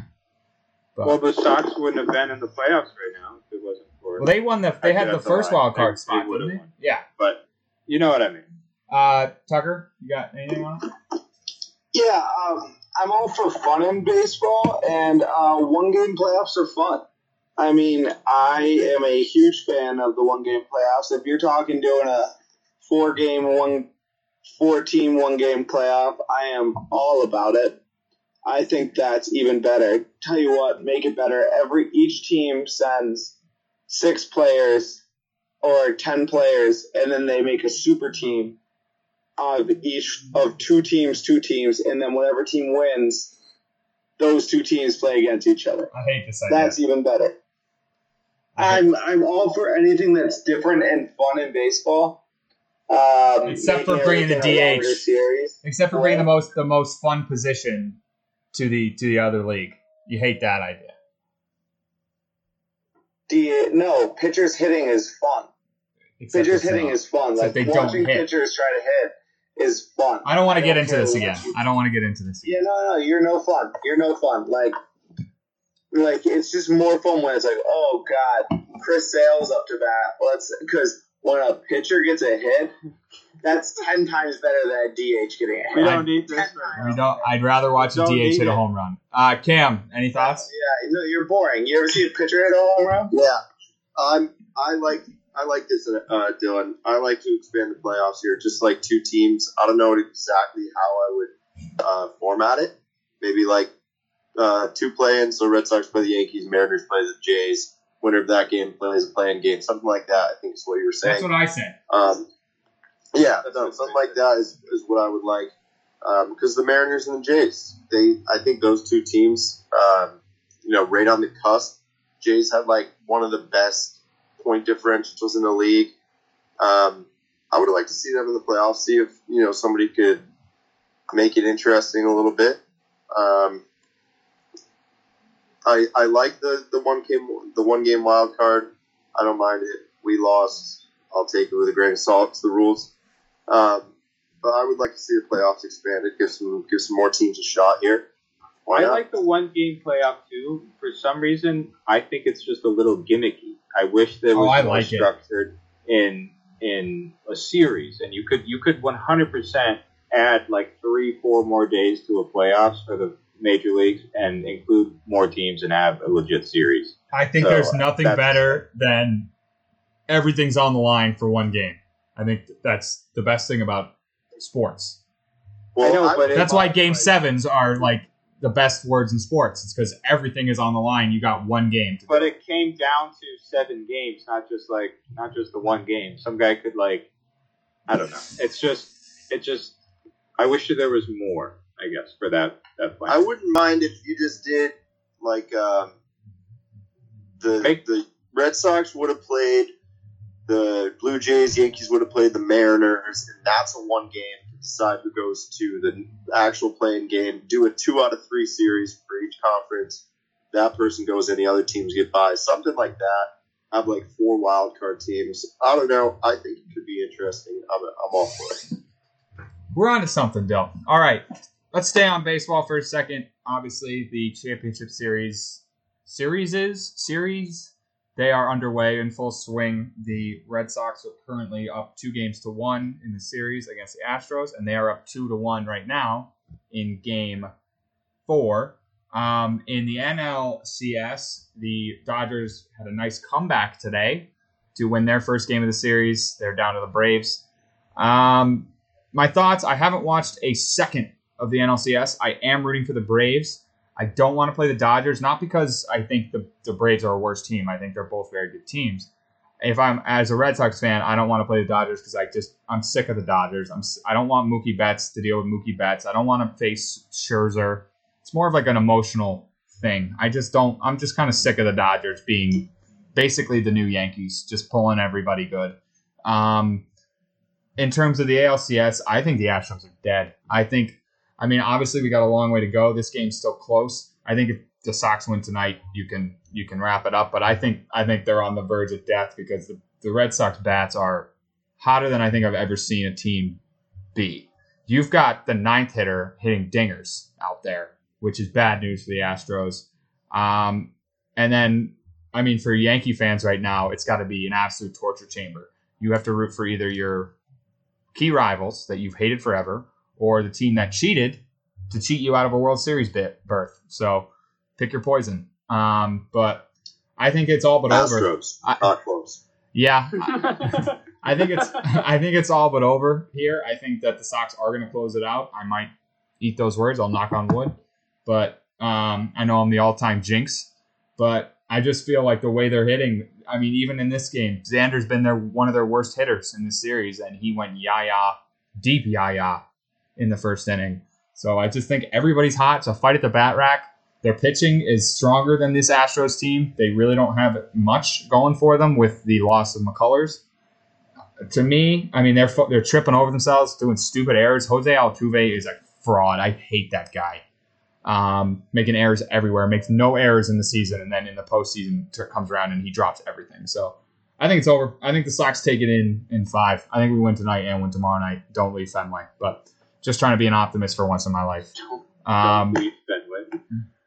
But, Well, the Sox wouldn't have been in the playoffs right now if it wasn't for. well, they won the. They Actually, had the first wild card spot, they would've didn't they? won. Yeah. but you know what I mean. Uh, Tucker, you got anything on it? Yeah, um, I'm all for fun in baseball, and uh, one game playoffs are fun. I mean, I am a huge fan of the one game playoffs. If you're talking doing a four game, one, four team, one game playoff, I am all about it. I think that's even better. Tell you what, make it better. Every each team sends six players or ten players, and then they make a super team of each of two teams, two teams, and then whatever team wins, those two teams play against each other. I hate to say this idea. That's even better. I'm I'm all for anything that's different and fun in baseball. Um, Except for bringing the everything a longer DH. Series. Except for bringing the most the most fun position to the to the other league. You hate that idea. D- no, pitchers hitting is fun. Except Pitchers hitting not. is fun. Except Like they don't watching hit. pitchers try to hit is fun. I don't want to get into this again. I don't want to get into this. Again. Yeah, no, no, you're no fun. You're no fun. Like, like it's just more fun when it's like, oh god, Chris Sale's up to bat. Let's because when a pitcher gets a hit, that's ten times better than a DH getting a hit. We hit. don't need this right We don't. I'd rather watch a DH need hit a home run. Uh, Cam, any thoughts? Yeah, no, you're boring. You ever see a pitcher hit a home run? Yeah, I'm. I like. I like this, uh, Dylan. I like to expand the playoffs here, just like two teams. I don't know exactly how I would uh, format it. Maybe like uh, two play-ins. So Red Sox play the Yankees, Mariners play the Jays. Winner of that game plays a play-in game, something like that. I think is what you were saying. That's what I said. Um, yeah, no, something like that is, is what I would like. Because the Mariners and the Jays, they, I think those two teams, um, you know, right on the cusp. Jays had like one of the best point differentials in the league. Um, I would like to see them in the playoffs. See if you know somebody could make it interesting a little bit. Um, I I like the, the one game the one game wild card. I don't mind it. We lost. I'll take it with a grain of salt. It's the rules. Um, but I would like to see the playoffs expanded. Give some give some more teams a shot here. Why I not? like the one game playoff too. For some reason, I think it's just a little gimmicky. I wish there Oh, was I more like it. structured in in a series, and you could you could 100% add like three, four more days to a playoffs for the major leagues, and include more teams and have a legit series. I think So, there's nothing that's- better than everything's on the line for one game. I think that's the best thing about sports. well, I know, but That's why game like- sevens are like the best words in sports. It's because everything is on the line. You got one game. To But do. it came down to seven games, not just like not just the one game. Some guy could like, I don't know. It's just, it just. I wish there was more. I guess for that that plan. I wouldn't mind if you just did like um, the Make- the Red Sox would have played the Blue Jays, Yankees would have played the Mariners, and that's a one game to decide who goes to the actual playing game. Do a two out of three series for each conference. That person goes in, the other teams get by. Something like that. Have like four wild card teams. I don't know. I think it could be interesting. I'm, I'm all for it. We're on to something, Dill. All right. Let's stay on baseball for a second. Obviously, the championship series series is series. They are underway in full swing. The Red Sox are currently up two games to one in the series against the Astros, and they are up two to one right now in game four. Um, in the NLCS, the Dodgers had a nice comeback today to win their first game of the series. They're down to the Braves. Um, my thoughts I haven't watched a second of the NLCS. I am rooting for the Braves. I don't want to play the Dodgers, not because I think the, the Braves are a worse team. I think they're both very good teams. If I'm as a Red Sox fan, I don't want to play the Dodgers because I just I'm sick of the Dodgers. I'm I don't want Mookie Betts to deal with Mookie Betts. I don't want to face Scherzer. It's more of like an emotional thing. I just don't. I'm just kind of sick of the Dodgers being basically the new Yankees, just pulling everybody good. Um, in terms of the ALCS, I think the Astros are dead. I think, I mean, obviously we got a long way to go. This game's still close. I think if the Sox win tonight, you can you can wrap it up. But I think I think they're on the verge of death because the, the Red Sox bats are hotter than I think I've ever seen a team be. You've got the ninth hitter hitting dingers out there, which is bad news for the Astros. Um, and then, I mean, for Yankee fans right now, it's got to be an absolute torture chamber. You have to root for either your key rivals that you've hated forever or the team that cheated to cheat you out of a World Series bit berth. So pick your poison. Um, but I think it's all but over. Astros, I- not close. Yeah, I think it's I think it's all but over here. I think that the Sox are going to close it out. I might eat those words. I'll knock on wood, but um, I know I'm the all-time jinx. But I just feel like the way they're hitting. I mean, even in this game, Xander's been their one of their worst hitters in the series, and he went yah yah deep yaya in the first inning. So I just think everybody's hot. A fight at the bat rack. Their pitching is stronger than this Astros team. They really don't have much going for them with the loss of McCullers. To me, I mean they're they're tripping over themselves, doing stupid errors. Jose Altuve is a fraud. I hate that guy. Um, making errors everywhere, makes no errors in the season, and then in the postseason t- comes around and he drops everything. So I think it's over. I think the Sox take it in in five. I think we win tonight and win tomorrow night. Don't leave Fenway, but just trying to be an optimist for once in my life. Um, Don't leave Fenway.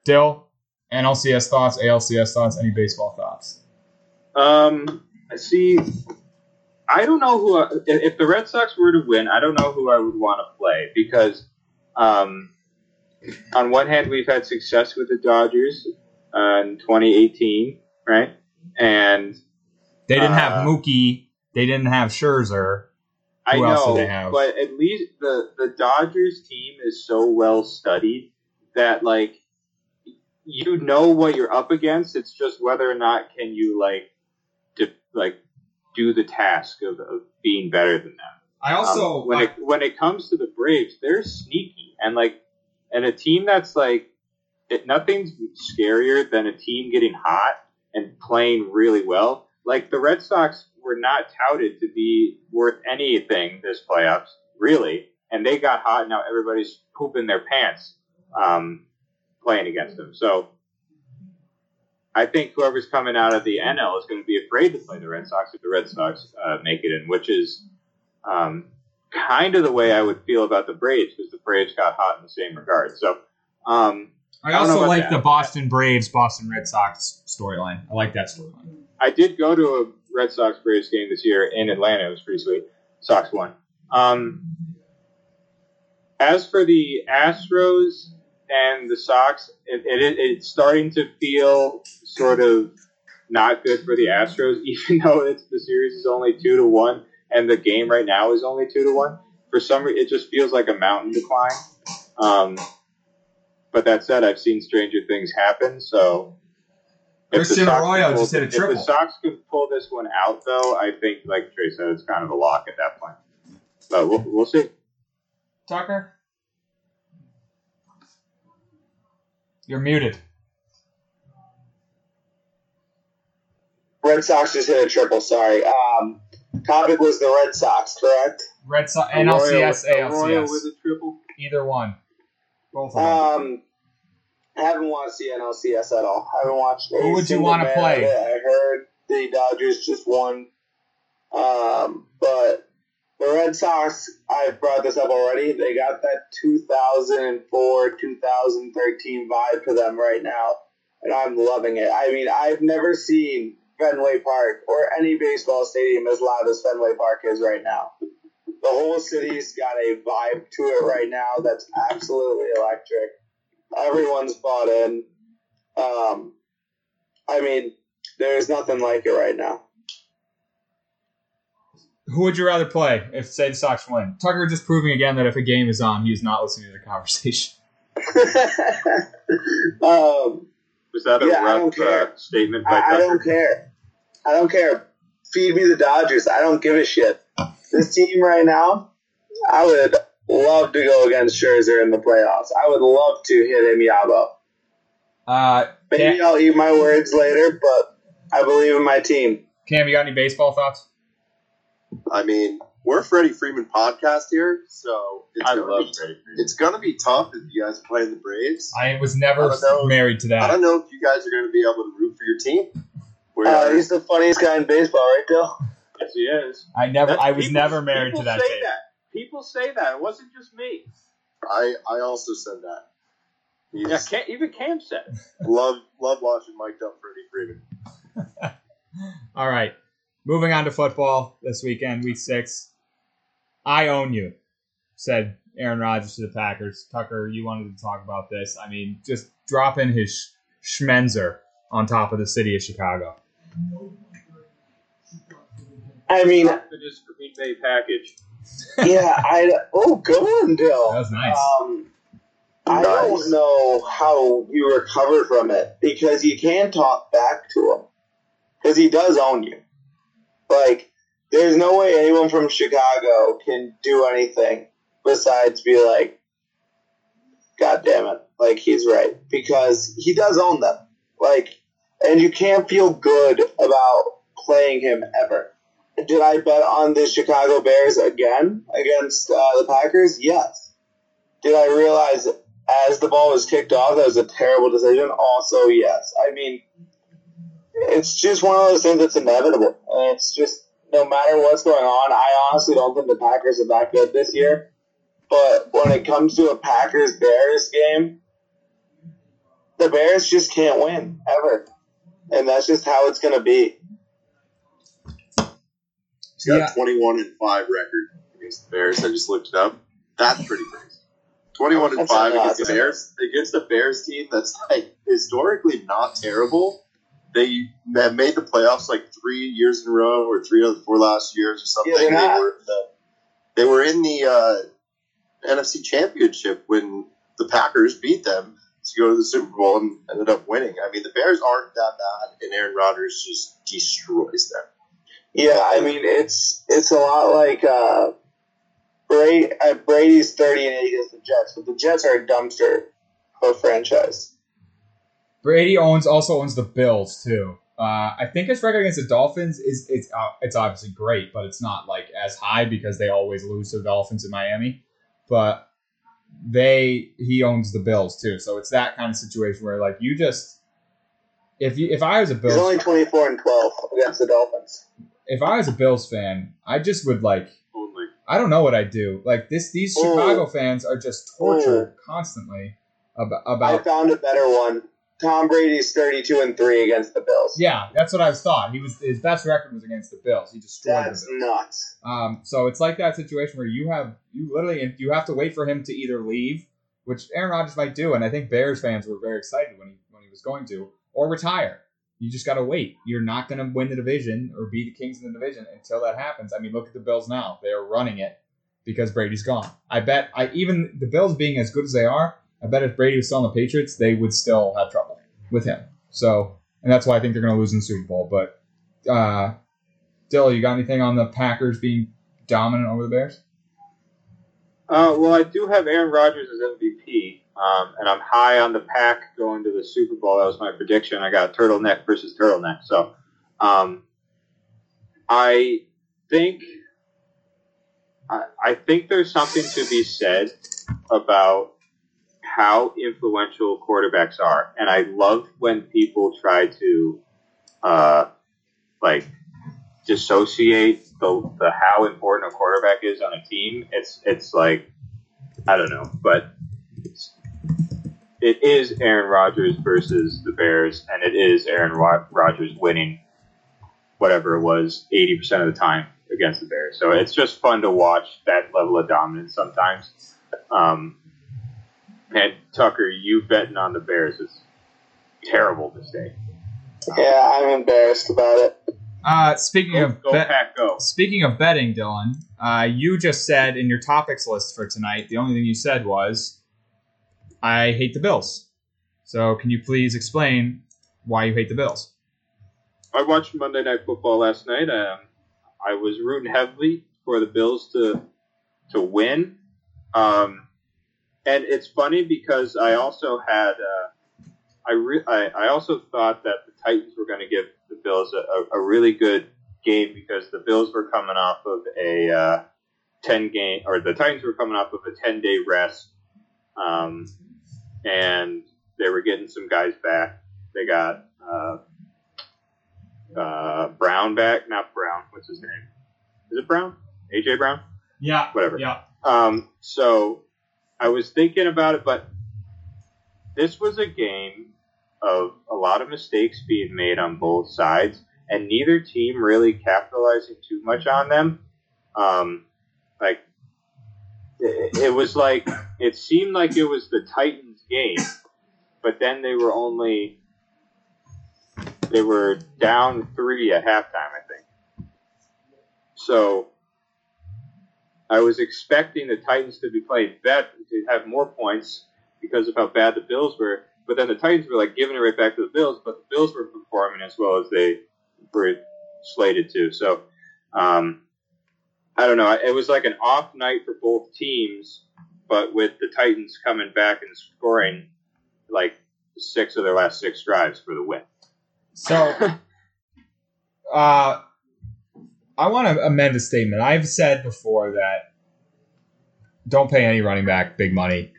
Dill, NLCS thoughts, ALCS thoughts, any baseball thoughts? Um, I see, I don't know who. I, if the Red Sox were to win, I don't know who I would want to play because, um, on one hand, we've had success with the Dodgers uh, in 2018, right? And They didn't have Uh, Mookie. They didn't have Scherzer. I Who else do know, they have? but at least the the Dodgers team is so well studied that like you know what you're up against. It's just whether or not can you like de- like do the task of, of being better than them. I Um, when it when it comes to the Braves, they're sneaky and like and a team that's like it, nothing's scarier than a team getting hot and playing really well. Like the Red Sox were not touted to be worth anything this playoffs, really, and they got hot. Now everybody's pooping their pants um, playing against them. So I think whoever's coming out of the NL is going to be afraid to play the Red Sox if the Red Sox uh, make it in, which is um, kind of the way I would feel about the Braves because the Braves got hot in the same regard. So, um, I I also like that. the Boston Braves, Boston Red Sox storyline. I like that storyline. I did go to a Red Sox Braves game this year in Atlanta. It was pretty sweet. Sox won. Um, as for the Astros and the Sox, it, it, it's starting to feel sort of not good for the Astros, even though it's, the series is only two to one and the game right now is only two to one. For some reason, it just feels like a mountain decline. Um, but that said, I've seen stranger things happen, so. If the Christian Sox can Arroyo pull- just hit a triple. If triple. the Sox can pull this one out, though, I think, like Trey said, it's kind of a lock at that point. But we'll, we'll see. Tucker, you're muted. Red Sox just hit a triple. Sorry. Um, topic was the Red Sox, correct? Red Sox, Arroyo NLCS, with- Arroyo ALCS, with a triple. either one. Both of them. Um, I haven't watched the NLCS at all. I haven't watched. Who would you wanna play? of it. I heard the Dodgers just won. Um, but the Red Sox, I've brought this up already. They got that 2004, 2013 vibe to them right now, and I'm loving it. I mean, I've never seen Fenway Park or any baseball stadium as loud as Fenway Park is right now. The whole city's got a vibe to it right now that's absolutely electric. Everyone's bought in. Um, I mean, there's nothing like it right now. Who would you rather play if, say, the Sox win? Tucker just proving again that if a game is on, he's not listening to the conversation. um, Was that a Yeah, I don't rough care. uh, statement by I, I Tucker? don't care. I don't care. Feed me the Dodgers. I don't give a shit. This team right now, I would love to go against Scherzer in the playoffs. I would love to hit him Yabo. Uh, Maybe Cam, I'll eat my words later, but I believe in my team. Cam, you got any baseball thoughts? I mean, we're Freddie Freeman podcast here, so it's I gonna love be, Freddie Freeman. it's gonna be tough if you guys are playing the Braves. I was never I don't know. married to that. I don't know if you guys are gonna be able to root for your team. Uh, he's the funniest guy in baseball, right, Dill? Yes, he is. I never. That's- I was people- never married to that. Say Tape. that. People say that. It wasn't just me. I I also said that. He's, Yeah, Cam, even Cam said. it. love love watching mic'd up Freddie Freeman. All right, moving on to football this weekend, week six. I own you, said Aaron Rodgers to the Packers. Tucker, you wanted to talk about this. I mean, just dropping his schmenzer on top of the city of Chicago. I mean, the this Green Bay package. Yeah, I. Oh, good one, Dill. That was nice. Um, I Nice. don't know how you recover from it because you can't talk back to him because he does own you. Like there's no way anyone from Chicago can do anything besides be like, God damn it, like he's right because he does own them. Like, and you can't feel good about playing him ever. Did I bet on the Chicago Bears again against uh, the Packers? Yes. Did I realize as the ball was kicked off that was a terrible decision? Also, yes. I mean, it's just one of those things that's inevitable, and it's just no matter what's going on. I honestly don't think the Packers are that good this year. But when it comes to a Packers Bears game, the Bears just can't win ever, and that's just how it's going to be. He's got Yeah. a 21 and 5 record against the Bears. I just looked it up. That's pretty crazy. 21 and That's 5 against the. Bears. Against the Bears team that's like historically not terrible. They have made the playoffs like three years in a row, or three of the four last years, or something. Yeah, they're they not. were in the, they were in the uh, NFC Championship when the Packers beat them to go to the Super Bowl and ended up winning. I mean, the Bears aren't that bad, and Aaron Rodgers just destroys them. Yeah, I mean it's it's a lot like uh, Brady. Uh, Brady's thirty and eight against the Jets, but the Jets are a dumpster of a franchise. Brady owns also owns the Bills too. Uh, I think his record against the Dolphins is it's uh, it's obviously great, but it's not like as high because they always lose to the Dolphins in Miami. But they he owns the Bills too, so it's that kind of situation where like you just if you if I was a He's Bills only twenty four and twelve against the Dolphins. If I was a Bills fan, I just would like Only. I don't know what I'd do. Like this these Oh. Chicago fans are just tortured constantly about, I found a better one. Tom Brady's thirty two and three against the Bills. yeah, that's what I thought. He was his best record was against the Bills. He destroyed That's the Bills. nuts. Um, so it's like that situation where you have you literally you have to wait for him to either leave, which Aaron Rodgers might do, and I think Bears fans were very excited when he when he was going to, or retire. You just got to wait. You're not going to win the division or be the kings in the division until that happens. I mean, look at the Bills now; they are running it because Brady's gone. I bet I even the Bills being as good as they are, I bet if Brady was still on the Patriots, they would still have trouble with him. So, and that's why I think they're going to lose in the Super Bowl. But uh, Dill, you got anything on the Packers being dominant over the Bears? Uh, well, I do have Aaron Rodgers as MVP, um, and I'm high on the pack going to the Super Bowl. That was my prediction. I got turtleneck versus turtleneck. So, um, I think I, I think there's something to be said about how influential quarterbacks are, and I love when people try to uh, like dissociate the, the how important a quarterback is on a team. It's it's like I don't know, but it is Aaron Rodgers versus the Bears, and it is Aaron Ro- Rodgers winning whatever it was eighty percent of the time against the Bears. So it's just fun to watch that level of dominance sometimes. Um, and Tucker, you betting on the Bears is terrible mistake. Yeah, I'm embarrassed about it. Uh, speaking Go, of go bet- Pack, go! speaking of betting, Dylan, uh, you just said in your topics list for tonight, the only thing you said was, "I hate the Bills." So, can you please explain why you hate the Bills? I watched Monday Night Football last night. Um, I was rooting heavily for the Bills to to win, um, and it's funny because I also had uh, I, re- I I also thought that the Titans were going to give the Bills a, a, a really good game because the Bills were coming off of a uh, ten game or the Titans were coming off of a ten day rest, um, and they were getting some guys back. They got. Uh, uh, Brown back, not Brown. What's his name? Is it Brown? AJ Brown? Yeah, Whatever. Yeah, Um, so I was thinking about it, but this was a game of a lot of mistakes being made on both sides, and neither team really capitalizing too much on them. Um, like it, it was like it seemed like it was the Titans' game, but then they were only they were down three at halftime, I think. So I was expecting the Titans to be playing better, to have more points because of how bad the Bills were. But then the Titans were like giving it right back to the Bills, but the Bills were performing as well as they were slated to. So Um, I don't know. It was like an off night for both teams, but with the Titans coming back and scoring like six of their last six drives for the win. So, uh, I want to amend a statement. I've said before that don't pay any running back big money.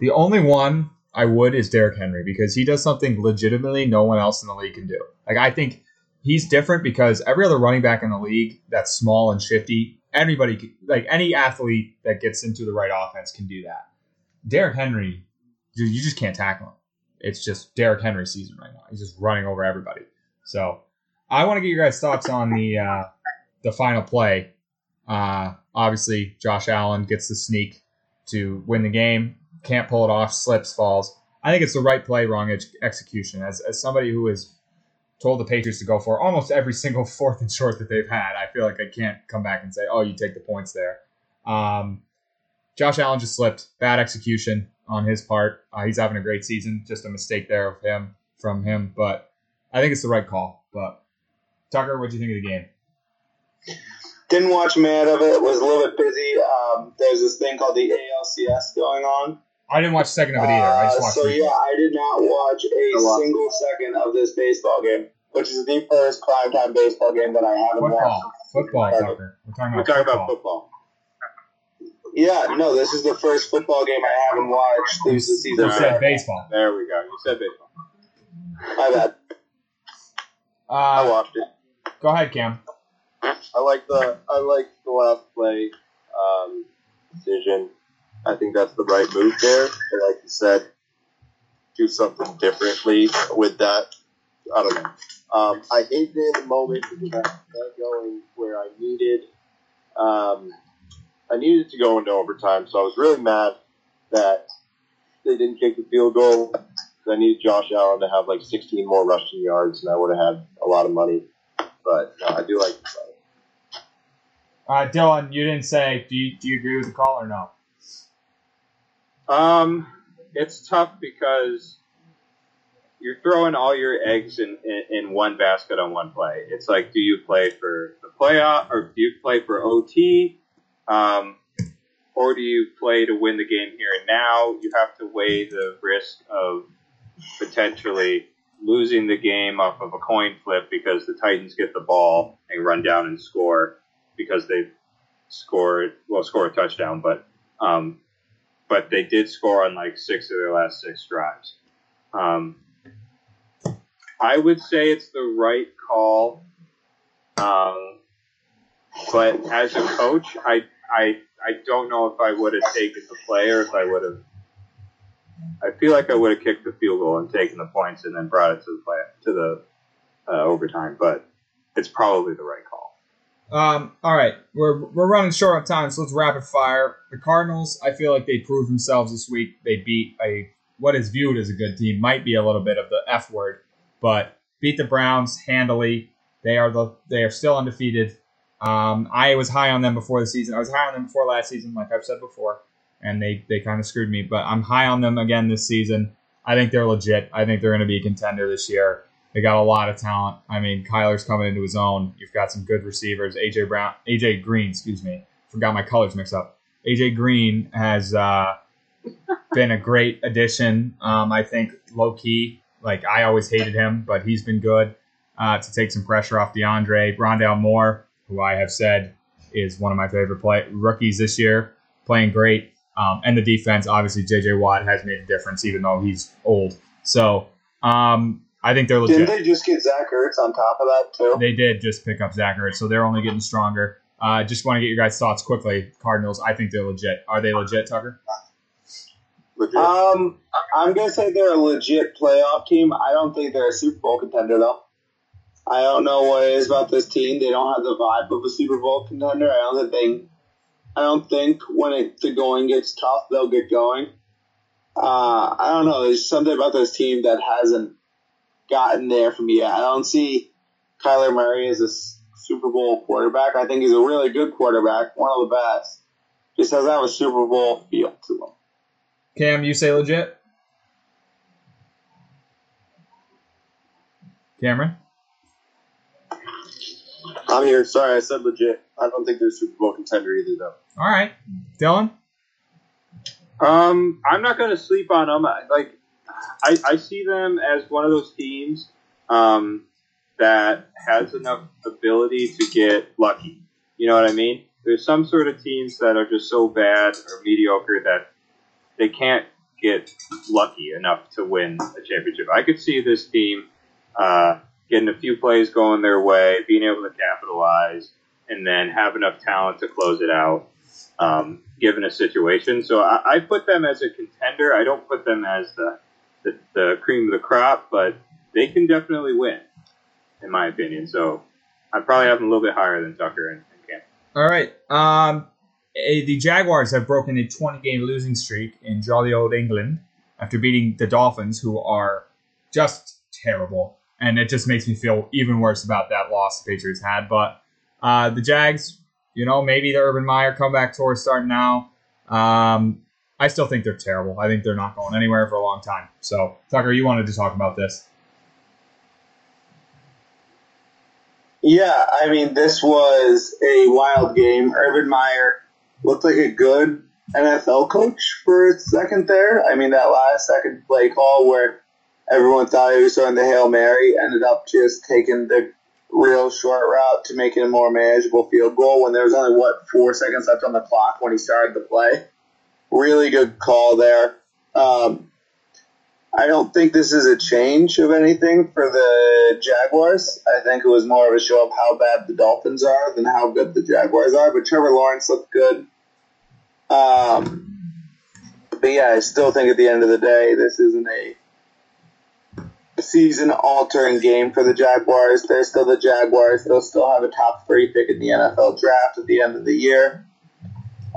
The only one I would is Derrick Henry because he does something legitimately no one else in the league can do. Like I think he's different because every other running back in the league that's small and shifty, anybody like any athlete that gets into the right offense can do that. Derrick Henry, you just can't tackle him. It's just Derrick Henry season right now. He's just running over everybody. So I want to get your guys' thoughts on the uh, the final play. Uh, obviously, Josh Allen gets the sneak to win the game. Can't pull it off. Slips, falls. I think it's the right play, wrong ex- execution. As as somebody who has told the Patriots to go for almost every single fourth and short that they've had, I feel like I can't come back and say, "Oh, you take the points there." Um, Josh Allen just slipped. Bad execution on his part. Uh, he's having a great season. Just a mistake there of him from him, but I think it's the right call. But Tucker, what do you think of the game? Didn't watch man of it. Was a little bit busy. Um, there's this thing called the ALCS going on. I didn't watch a second of it either. I just Uh, watched. so replay. yeah, I did not watch a single second of this baseball game, which is the first primetime baseball game that I haven't Football, watched. football, Perfect. Tucker. We're talking We're about talking football. about football. Yeah, no, this is the first football game I haven't watched since the season You said baseball. There we go. You said baseball. My bad. I Uh, watched it. go ahead, Cam. I like the I like the last play um, decision. I think that's the right move there. And like you said, do something differently with that. I don't know. Um, I hated it in the moment because I was going where I needed. Um, I needed to go into overtime, so I was really mad that they didn't kick the field goal. I needed Josh Allen to have like 16 more rushing yards, and I would have had a lot of money. But I do like the play. Uh, Dylan, you didn't say. Do you do you agree with the call or no? Um, it's tough because you're throwing all your eggs in, in, in one basket on one play. It's like, do you play for the playoff or do you play for OT? Um, or do you play to win the game here and now? You have to weigh the risk of potentially losing the game off of a coin flip because the Titans get the ball and run down and score because they've scored, well, score a touchdown, but um, but they did score on like six of their last six drives. Um, I would say it's the right call, um, but as a coach, I I I don't know if I would have taken the play or if I would have. I feel like I would have kicked the field goal and taken the points and then brought it to the play to the uh, overtime, but it's probably the right call. Um, all right, we're we're running short on time, so let's rapid fire. The Cardinals, I feel like they proved themselves this week. They beat a what is viewed as a good team, might be a little bit of the F word, but beat the Browns handily. They are the they are still undefeated. Um, I was high on them before the season. I was high on them before last season, like I've said before, and they they kind of screwed me. But I'm high on them again this season. I think they're legit. I think they're going to be a contender this year. They got a lot of talent. I mean, Kyler's coming into his own. You've got some good receivers. AJ Brown, AJ Green, excuse me, forgot my colors mixed up. AJ Green has uh, been a great addition. Um, I think low key, like I always hated him, but he's been good uh, to take some pressure off DeAndre. Rondale Moore, who I have said is one of my favorite play rookies this year, playing great. Um, and the defense, obviously, JJ Watt has made a difference, even though he's old. So um, I think they're legit. Didn't they just get Zach Ertz on top of that too? They did just pick up Zach Ertz, so they're only getting stronger. Uh, just want to get your guys' thoughts quickly. Cardinals, I think they're legit. Are they legit, Tucker? Legit. Um, I'm gonna say they're a legit playoff team. I don't think they're a Super Bowl contender though. I don't know what it is about this team. They don't have the vibe of a Super Bowl contender. I don't think. I don't think when it, the going gets tough, they'll get going. Uh, I don't know. There's something about this team that hasn't gotten there for me yet. I don't see Kyler Murray as a Super Bowl quarterback. I think he's a really good quarterback, one of the best. Just doesn't have a Super Bowl feel to him. Cam, you say legit? Cameron? I'm here. Sorry, I said legit. I don't think they're a Super Bowl contender either, though. All right, Dylan. Um, I'm not going to sleep on them. I- Like, I, I see them as one of those teams um, that has enough ability to get lucky. You know what I mean? There's some sort of teams that are just so bad or mediocre that they can't get lucky enough to win a championship. I could see this team uh, getting a few plays going their way, being able to capitalize, and then have enough talent to close it out um, given a situation. So I, I put them as a contender. I don't put them as the, the the cream of the crop, but they can definitely win, in my opinion. So I probably have them a little bit higher than Tucker and, and Cam. All right. Um, the Jaguars have broken a 20 game losing streak in jolly old England after beating the Dolphins, who are just terrible. And it just makes me feel even worse about that loss the Patriots had. But uh, the Jags, you know, maybe the Urban Meyer comeback tour is starting now. Um, I still think they're terrible. I think they're not going anywhere for a long time. So, Tucker, you wanted to talk about this. Yeah, I mean, this was a wild game. Urban Meyer looked like a good NFL coach for a second there. I mean, that last second play call where everyone thought he was throwing the Hail Mary ended up just taking the real short route to make it a more manageable field goal when there was only, what, four seconds left on the clock when he started the play. Really good call there. Um, I don't think this is a change of anything for the Jaguars. I think it was more of a show of how bad the Dolphins are than how good the Jaguars are. But Trevor Lawrence looked good. Um, but yeah, I still think at the end of the day, this isn't a season altering game for the Jaguars. They're still the Jaguars. They'll still have a top three pick in the NFL draft at the end of the year.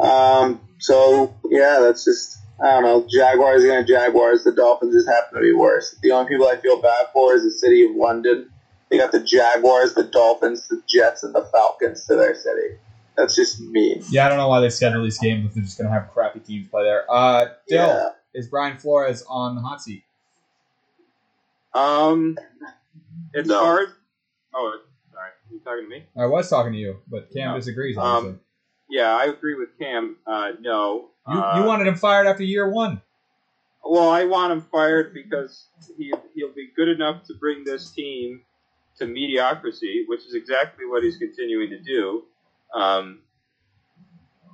Um, so yeah, that's just I don't know. Jaguars are gonna Jaguars. The Dolphins just happen to be worse. The only people I feel bad for is the city of London. They got the Jaguars, the Dolphins, the Jets, and the Falcons to their city. That's just mean. Yeah, I don't know why they schedule these games if they're just going to have crappy teams play there. Uh, Dill, Yeah. is Brian Flores on the hot seat? Um, it's No. hard. Oh, sorry. You talking to me? I was talking to you, but Cam No. disagrees. Um, Obviously. Yeah, I agree with Cam. Uh, no. you, Uh, you wanted him fired after year one. Well, I want him fired because he he'll be good enough to bring this team to mediocrity, which is exactly what he's continuing to do. Um,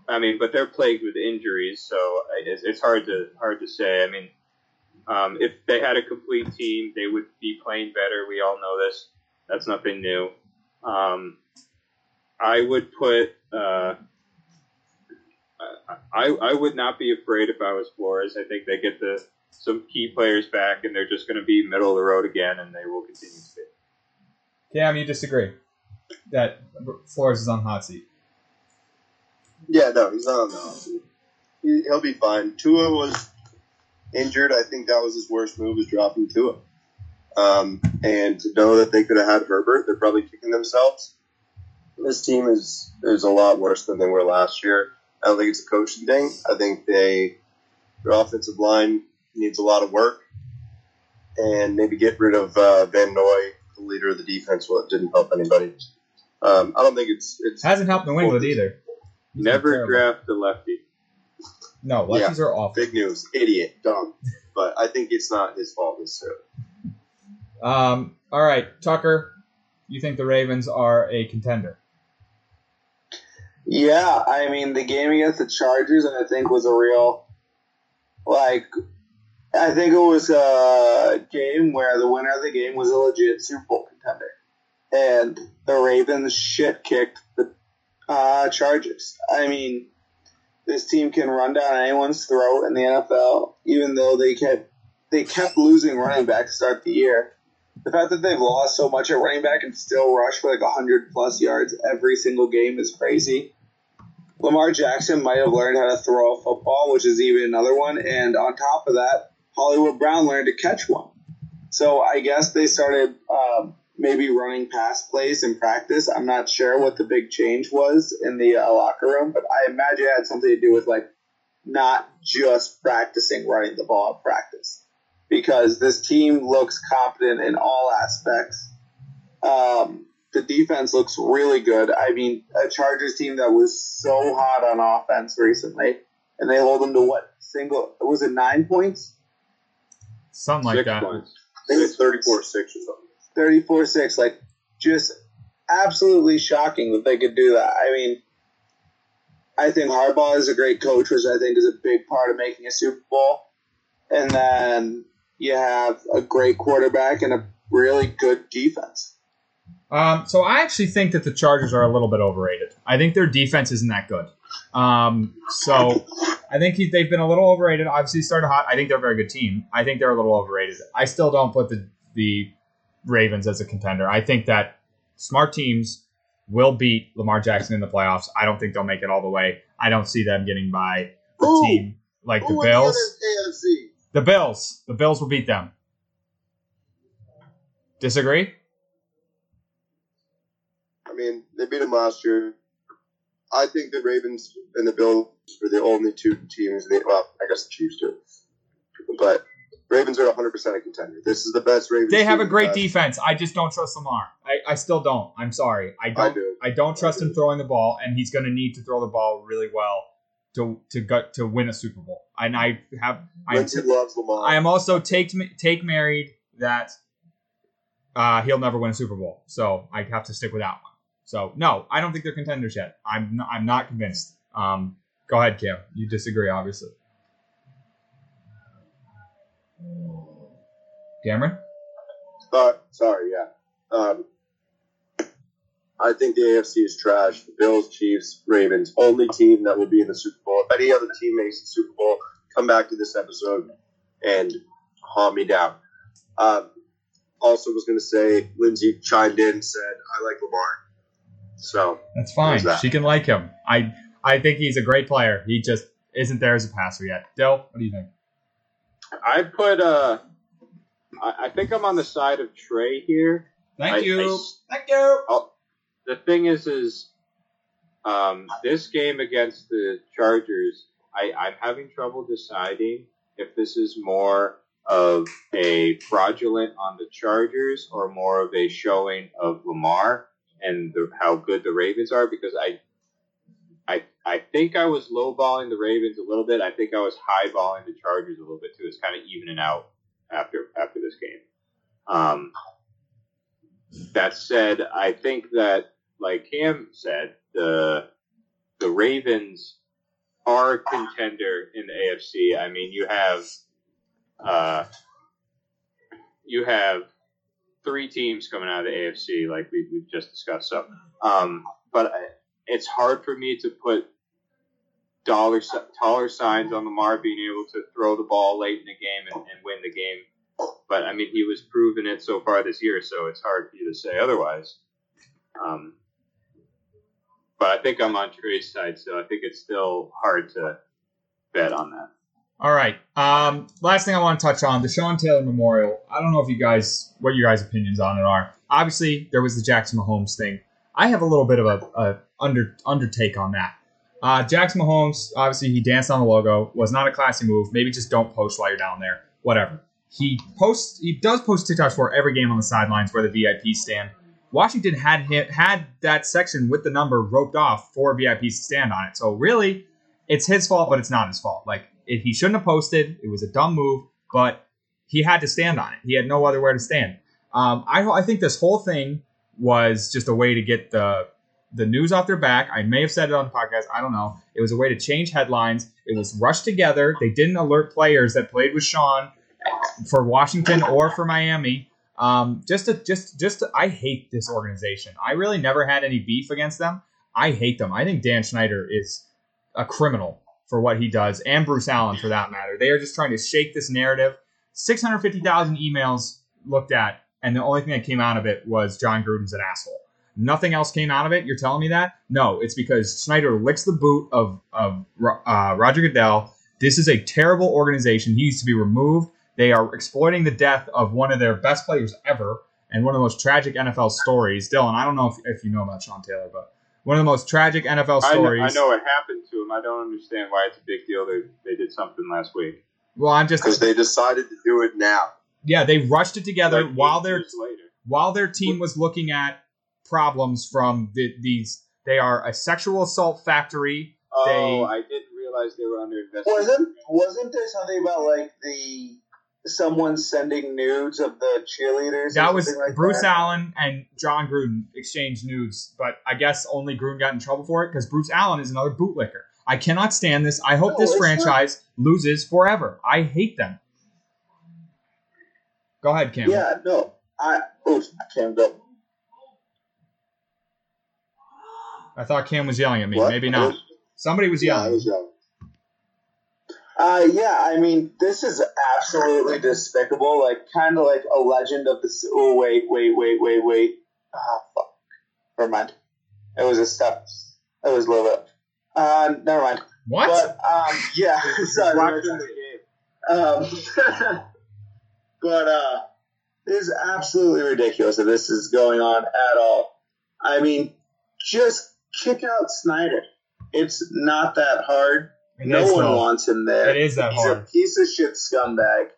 I mean, but they're plagued with injuries, so it's, it's hard to hard to say. I mean, um, if they had a complete team, they would be playing better. We all know this. That's nothing new. Um, I would put. Uh, I, I would not be afraid if I was Flores. I think they get the some key players back, and they're just going to be middle of the road again, and they will continue to be. Cam, you disagree that Flores is on hot seat. Yeah, no, he's not on the hot seat. He, he'll be fine. Tua was injured. I think that was his worst move, was dropping Tua. Um, and to know that they could have had Herbert, they're probably kicking themselves. This team is is a lot worse than they were last year. I don't think it's a coaching thing. I think they their offensive line needs a lot of work, and maybe get rid of uh, Van Noy, the leader of the defense. Well, it didn't help anybody. Um, I don't think it's it's Hasn't helped New England either. He's Never terrible. draft a lefty. No, lefties are awful. Big news, idiot, dumb. But I think it's not his fault necessarily. Um, all right, Tucker, you think the Ravens are a contender? Yeah, I mean the game against the Chargers, and I think was a real, like, I think it was a game where the winner of the game was a legit Super Bowl contender, and the Ravens shit kicked the uh, Chargers. I mean, this team can run down anyone's throat in the NFL, even though they kept they kept losing running back to start the year. The fact that they've lost so much at running back and still rush for like 100 plus yards every single game is crazy. Lamar Jackson might have learned how to throw a football, which is even another one. And on top of that, Hollywood Brown learned to catch one. So I guess they started um, maybe running pass plays in practice. I'm not sure what the big change was in the uh, locker room, but I imagine it had something to do with like not just practicing running the ball at practice because this team looks competent in all aspects. Um, the defense looks really good. I mean, a Chargers team that was so hot on offense recently, and they hold them to what single was it nine points? Something like Six that. points. I think it's 34 6 or something. 34 6. Like, just absolutely shocking that they could do that. I mean, I think Harbaugh is a great coach, which I think is a big part of making a Super Bowl. And then you have a great quarterback and a really good defense. Um, so I actually think that the Chargers are a little bit overrated. I think their defense isn't that good. Um, so I think he, they've been a little overrated. Obviously, started hot. I think they're a very good team. I think they're a little overrated. I still don't put the the Ravens as a contender. I think that smart teams will beat Lamar Jackson in the playoffs. I don't think they'll make it all the way. I don't see them getting by a team like the Bills. AFC? The Bills. The Bills will beat them. Disagree? I mean, they beat them last year. I think the Ravens and the Bills are the only two teams. They, well, I guess the Chiefs do, but Ravens are 100 percent a contender. This is the best Ravens. They have a great defense. I just don't trust Lamar. I, I still don't. I'm sorry. I don't. I I, do. don't trust him throwing the ball, and he's going to need to throw the ball really well to to gut to win a Super Bowl. And I have. I am, loves Lamar. I am also take take married that uh, he'll never win a Super Bowl. So I have to stick with that one. So no, I don't think they're contenders yet. I'm not, I'm not convinced. Um, go ahead, Cam. You disagree, obviously. Cameron. Uh, sorry, yeah. Um, I think the AFC is trash. The Bills, Chiefs, Ravens, only team that will be in the Super Bowl. If any other team makes the Super Bowl, come back to this episode and haunt me down. Um, also, was going to say, Lindsay chimed in and said, I like Lamar. So, That's fine. That? She can like him. I I think he's a great player. He just isn't there as a passer yet. Dill, what do you think? I put uh, I, I think I'm on the side of Trey here. Thank I- you. I s- Thank you. The thing is, is um, this game against the Chargers, I, I'm having trouble deciding if this is more of a fraudulent on the Chargers or more of a showing of Lamar and the, how good the Ravens are because I. I, I think I was lowballing the Ravens a little bit. I think I was highballing the Chargers a little bit too. It's kind of evening out after after this game. Um, that said, I think that, like Cam said, the the Ravens are a contender in the AFC. I mean, you have uh, you have three teams coming out of the AFC, like we, we've just discussed. So, um, but I, it's hard for me to put dollar dollar signs on Lamar being able to throw the ball late in the game and, and win the game. But I mean, he was proving it so far this year, so it's hard for you to say otherwise. Um, but I think I'm on Trey's side, so I think it's still hard to bet on that. All right. Um, last thing I want to touch on the Sean Taylor Memorial. I don't know if you guys, what your guys' opinions on it are. Obviously, there was the Jackson Mahomes thing. I have a little bit of a, a under undertake on that. Uh, Jackson Mahomes, obviously, he danced on the logo. Was not a classy move. Maybe just don't post while you're down there. Whatever. He posts. He does post TikToks for every game on the sidelines where the VIP stand. Washington had him, had that section with the number roped off for VIPs to stand on it. So really, it's his fault, but it's not his fault. Like it, he shouldn't have posted. It was a dumb move, but he had to stand on it. He had no other where to stand. Um, I, I think this whole thing was just a way to get the the news off their back. I may have said it on the podcast. I don't know. It was a way to change headlines. It was rushed together. They didn't alert players that played with Sean for Washington or for Miami. Um, just to, just just to, I hate this organization. I really never had any beef against them. I hate them. I think Dan Snyder is a criminal for what he does, and Bruce Allen for that matter. They are just trying to shake this narrative. 650,000 emails looked at, and the only thing that came out of it was Jon Gruden's an asshole. Nothing else came out of it. You're telling me that? No, it's because Schneider licks the boot of, of uh, Roger Goodell. This is a terrible organization. He needs to be removed. They are exploiting the death of one of their best players ever and one of the most tragic NFL stories. Dylan, I don't know if, if you know about Sean Taylor, but one of the most tragic NFL I know, stories. I know what happened to him. I don't understand why it's a big deal. They, they did something last week. Well, I'm just because they decided to do it now. yeah, they rushed it together Like while their later. while their team was looking at problems from the, these. They are a sexual assault factory. Oh, They- I didn't realize they were under investigation. Wasn't wasn't there something about like the someone sending nudes of the cheerleaders? That was like Bruce that? Allen and Jon Gruden exchanged nudes, but I guess only Gruden got in trouble for it because Bruce Allen is another bootlicker. I cannot stand this. I hope No, this it's not- franchise loses forever. I hate them. Go ahead, Cam. Yeah, no, I oh, I can't go. I thought Cam was yelling at me. What? Maybe not. was- Somebody was Yeah, I yelling. was young. Uh, yeah, I mean, this is absolutely despicable. Like, kind of like a legend of the. Oh, wait, wait, wait, wait, wait. Ah, fuck. Never mind. It was a step. It was a little bit. Uh, never mind. What? But um, yeah, sorry. Watching the game. Um, but uh, it is absolutely ridiculous that this is going on at all. I mean, just kick out Snyder. It's not that hard. It no one though. wants him there. It is that He's hard. a piece of shit scumbag.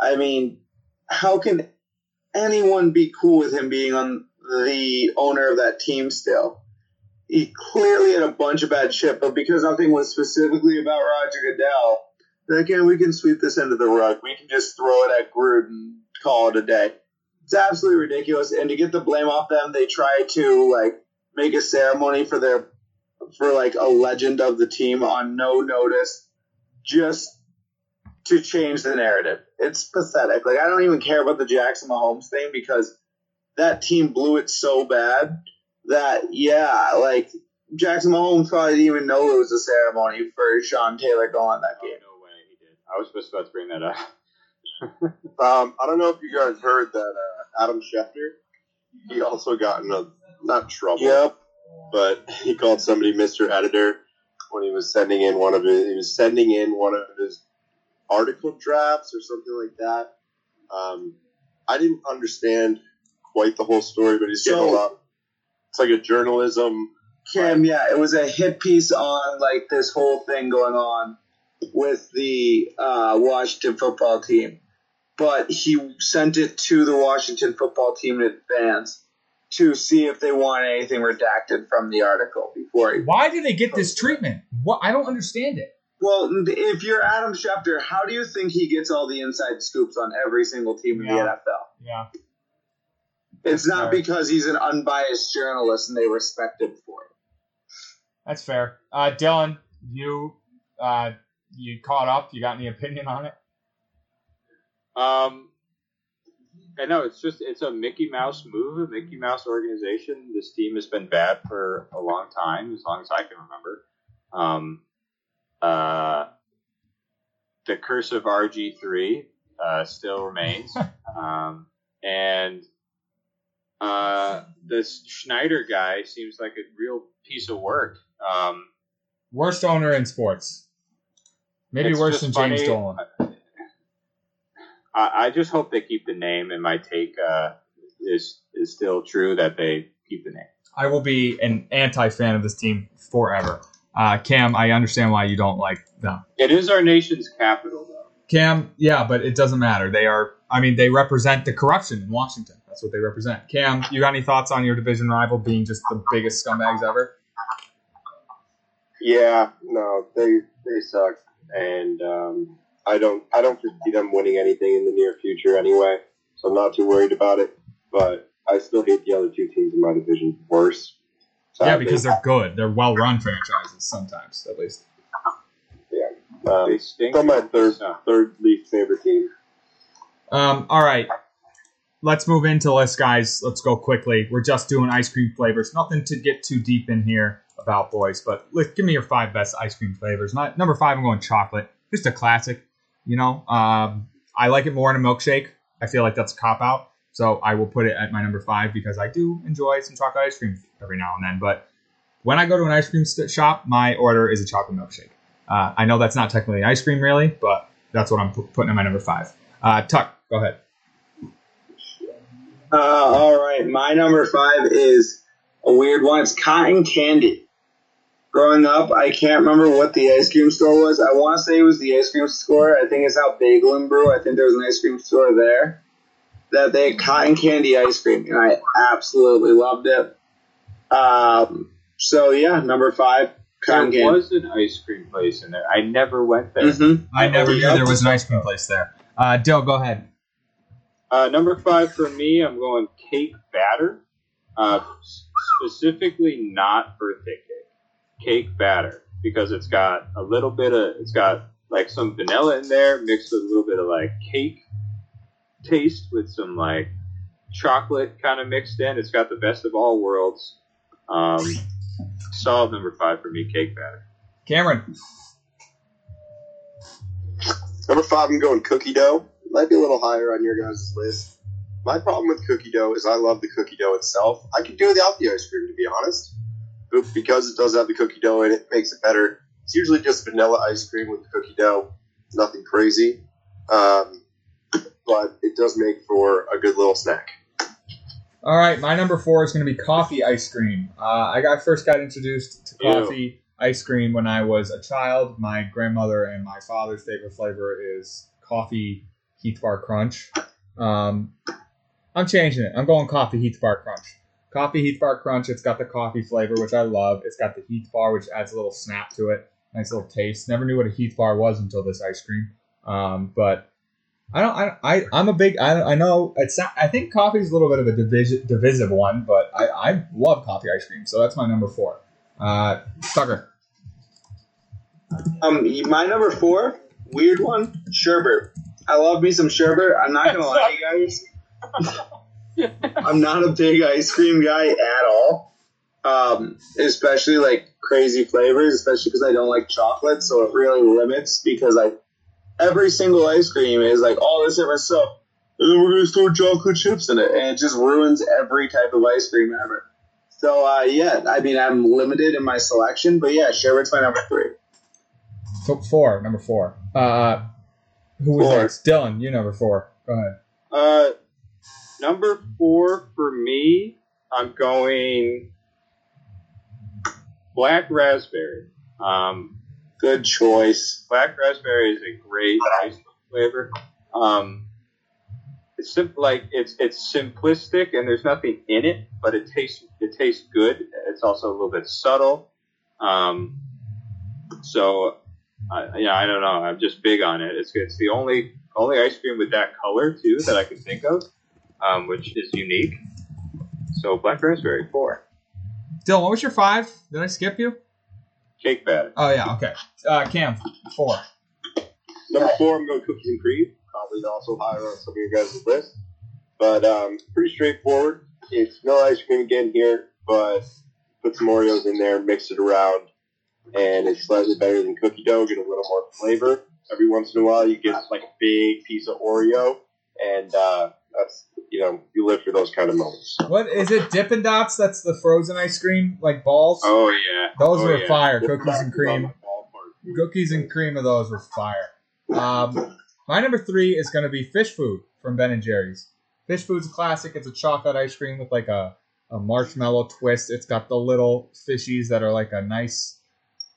I mean, how can anyone be cool with him being on the owner of that team still? He clearly had a bunch of bad shit, but because nothing was specifically about Roger Goodell, like, yeah, we can sweep this under the rug. We can just throw it at Gruden and call it a day. It's absolutely ridiculous. And to get the blame off them, they try to like make a ceremony for their for like a legend of the team on no notice, just to change the narrative. It's pathetic. Like I don't even care about the Jackson Mahomes thing because that team blew it so bad that yeah, like Jackson Mahomes probably didn't even know it was a ceremony for Sean Taylor going that Oh, game. no way he did. I was just about to bring that up. Um, I don't know if you guys heard that uh, Adam Schefter, he also got in a not trouble, Yep. But he called somebody Mr. Editor when he was sending in one of his he was sending in one of his article drafts or something like that. Um, I didn't understand quite the whole story, but he's getting So- a lot. It's like a journalism. Kim, yeah, it was a hit piece on like this whole thing going on with the uh, Washington football team, but he sent it to the Washington football team in advance to see if they want anything redacted from the article before he. Why do they get this treatment? What? I don't understand it. Well, if you're Adam Schefter, how do you think he gets all the inside scoops on every single team in the NFL? Yeah. It's not fair. because he's an unbiased journalist and they respect him for it. That's fair. Uh, Dylan, you uh, you caught up. You got any opinion on it? Um, I know it's just it's a Mickey Mouse move, a Mickey Mouse organization. This team has been bad for a long time, as long as I can remember. Um, uh, the curse of RG three uh, still remains, um, and uh, this Snyder guy seems like a real piece of work. Um, Worst owner in sports. Maybe worse than just James. Dolan. I, I just hope they keep the name, and my take uh, is is still true that they keep the name. I will be an anti-fan of this team forever. Uh, Cam, I understand why you don't like them. It is our nation's capital, though. Cam, yeah, but it doesn't matter. They are, I mean, they represent the corruption in Washington. That's what they represent. Cam, you got any thoughts on your division rival being just the biggest scumbags ever? Yeah, no, they they suck, and um, I don't I don't foresee them winning anything in the near future anyway. So I'm not too worried about it. But I still hate the other two teams in my division worse. Yeah, because they're good. They're well-run franchises sometimes, at least. um, They stink. still my third third least favorite team. Um, all right. Let's move into this, guys. Let's go quickly. We're just doing ice cream flavors. Nothing to get too deep in here about, boys. But let, give me your five best ice cream flavors. My, number five, I'm going chocolate. Just a classic. You know, um, I like it more in a milkshake. I feel like that's a cop out. So I will put it at my number five because I do enjoy some chocolate ice cream every now and then. But when I go to an ice cream shop, my order is a chocolate milkshake. Uh, I know that's not technically ice cream, really, but that's what I'm pu- putting in my number five. Uh, Tuck, go ahead. Uh, all right, my number five is a weird one. It's cotton candy. Growing up, I can't remember what the ice cream store was. I want to say it was the ice cream store. I think it's out Bagel and Brew. I think there was an ice cream store there that they had cotton candy ice cream, and I absolutely loved it. Um, so yeah, number five, There Candy. was an ice cream place in there. I never went there. Mhm. I never Yeah. knew there was an ice cream place there. Uh, Dill, go ahead. Uh, number five for me, I'm going cake batter. Uh, specifically not birthday cake. Cake batter because it's got a little bit of it's got like some vanilla in there mixed with a little bit of like cake taste with some like chocolate kind of mixed in. It's got the best of all worlds. Um, solid number five for me, cake batter. Cameron. Number five, I'm going cookie dough. Might be a little higher on your guys' list. My problem with cookie dough is I love the cookie dough itself. I could do without the ice cream, to be honest. But because it does have the cookie dough in it, it makes it better. It's usually just vanilla ice cream with cookie dough. Nothing crazy. Um, but it does make for a good little snack. All right, my number four is going to be coffee ice cream. Uh, I got first got introduced to Ew. coffee ice cream when I was a child. My grandmother and my father's favorite flavor is coffee Heath Bar Crunch. Um, I'm changing it. I'm going coffee Heath Bar Crunch. Coffee Heath Bar Crunch. It's got the coffee flavor, which I love. It's got the Heath Bar, which adds a little snap to it. Nice little taste. Never knew what a Heath Bar was until this ice cream. Um, but I don't. I, I I'm a big. I, I know it's. Not, I think coffee is a little bit of a divisi- divisive one, but I, I love coffee ice cream, so that's my number four. Uh, Tucker. Um, my number four, weird one, sherbet. I love me some sherbet. I'm not gonna lie, to you guys. I'm not a big ice cream guy at all. Um, especially like crazy flavors, especially because I don't like chocolate, so it really limits because I every single ice cream is like all this different stuff. And then we're gonna throw chocolate chips in it, and it just ruins every type of ice cream ever. So uh, yeah, I mean I'm limited in my selection, but yeah, sherbet's my number three. So four. Number four. Uh, who was Four. next? Dylan. You number four. Go ahead. Uh, number four for me, I'm going black raspberry. Um, Good choice. black raspberry is a great ice cream flavor. Um, it's sim- like it's it's simplistic and there's nothing in it, but it tastes it tastes good. It's also a little bit subtle. Um, so, yeah, I don't know. I'm just big on it. It's it's the only only ice cream with that color too that I can think of, um, which is unique. So black raspberry four Dylan, what was your five? Did I skip you? cake batter. Oh yeah. Okay. Uh, Cam. Four. Number four, I'm going cookies and cream. Probably also higher on some of your guys' list. But um, pretty straightforward. It's vanilla ice cream again here, but put some Oreos in there, mix it around, and it's slightly better than cookie dough. Get a little more flavor. Every once in a while, you get like a big piece of Oreo, and uh, that's you know you live for those kind of moments. What is it? Dippin' Dots. That's the frozen ice cream, like balls. Oh yeah, Those oh, were yeah. fire. This Cookies and cream. Cookies and cream of those were fire. Um, my number three is going to be fish food from Ben and Jerry's. Fish food's a classic. It's a chocolate ice cream with like a, a marshmallow twist. It's got the little fishies that are like a nice.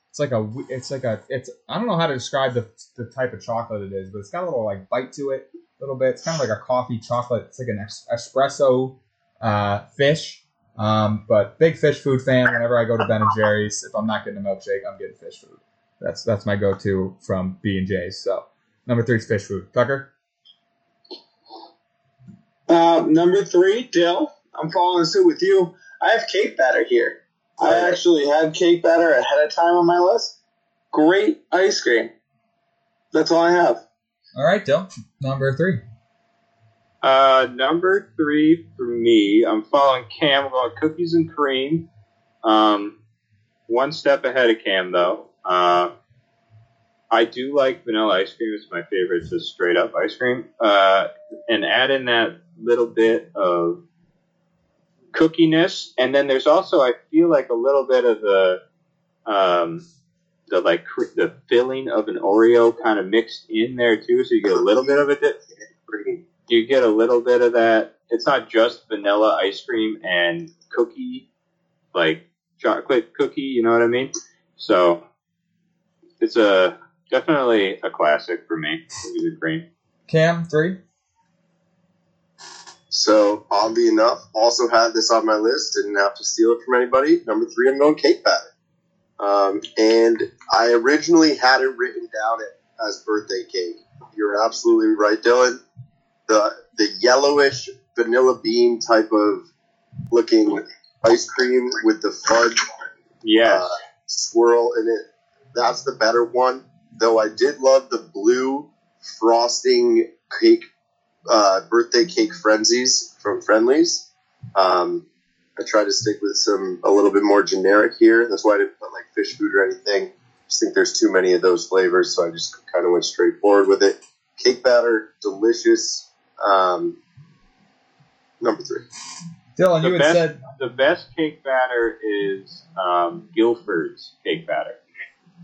It's like a. It's like a. It's. I don't know how to describe the the type of chocolate it is, but it's got a little like bite to it, a little bit. It's kind of like a coffee chocolate. It's like an es- espresso uh, fish. Um, but big fish food fan. Whenever I go to Ben and Jerry's, if I'm not getting a milkshake, I'm getting fish food. That's that's my go-to from B and J's. So number three is fish food. Tucker. Uh, number three, Dill. I'm following suit with you. I have cake batter here. I actually had cake batter ahead of time on my list. Great ice cream. That's all I have. All right, Dill. Number three. Uh, number three for me, I'm following Cam. I'm cookies and cream. Um, one step ahead of Cam though. Uh, I do like vanilla ice cream. It's my favorite, it's just straight up ice cream. Uh, and add in that little bit of cookiness, and then there's also I feel like a little bit of the um, the like cr- the filling of an Oreo kind of mixed in there too, so you get a little bit of a dip. You get a little bit of that. It's not just vanilla ice cream and cookie, like chocolate cookie. You know what I mean? So it's a definitely a classic for me. Cookies and cream. Cam three. So oddly enough, also had this on my list. Didn't have to steal it from anybody. Number three, I'm going cake batter. Um, and I originally had it written down it as birthday cake. You're absolutely right, Dylan. The the yellowish vanilla bean type of looking ice cream with the fudge Yes. uh, swirl in it. That's the better one. Though I did love the blue frosting cake, uh, birthday cake frenzies from Friendly's. Um, I tried to stick with some a little bit more generic here. That's why I didn't put like fish food or anything. just think there's too many of those flavors, so I just kind of went straight forward with it. Cake batter, delicious. Um, number three. Dylan, The you had best- said the best cake batter is um, Guilford's cake batter.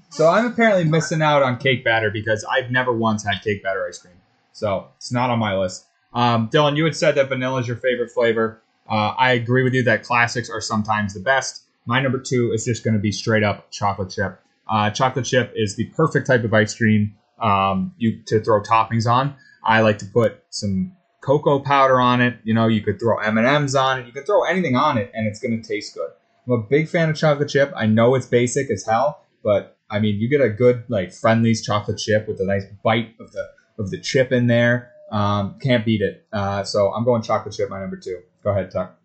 so. I'm apparently missing out on cake batter because I've never once had cake batter ice cream, so it's not on my list. Um, Dylan, you had said that vanilla is your favorite flavor. Uh, I agree with you that classics are sometimes the best. My number two is just going to be straight up chocolate chip. Uh, chocolate chip is the perfect type of ice cream um, you to throw toppings on. I like to put some cocoa powder on it. You know, you could throw M and M's on it. You could throw anything on it, and it's going to taste good. I'm a big fan of chocolate chip. I know it's basic as hell, but I mean, you get a good like Friendly's chocolate chip with a nice bite of the of the chip in there. Um, can't beat it. Uh, so I'm going chocolate chip. My number two. Go ahead, Tuck.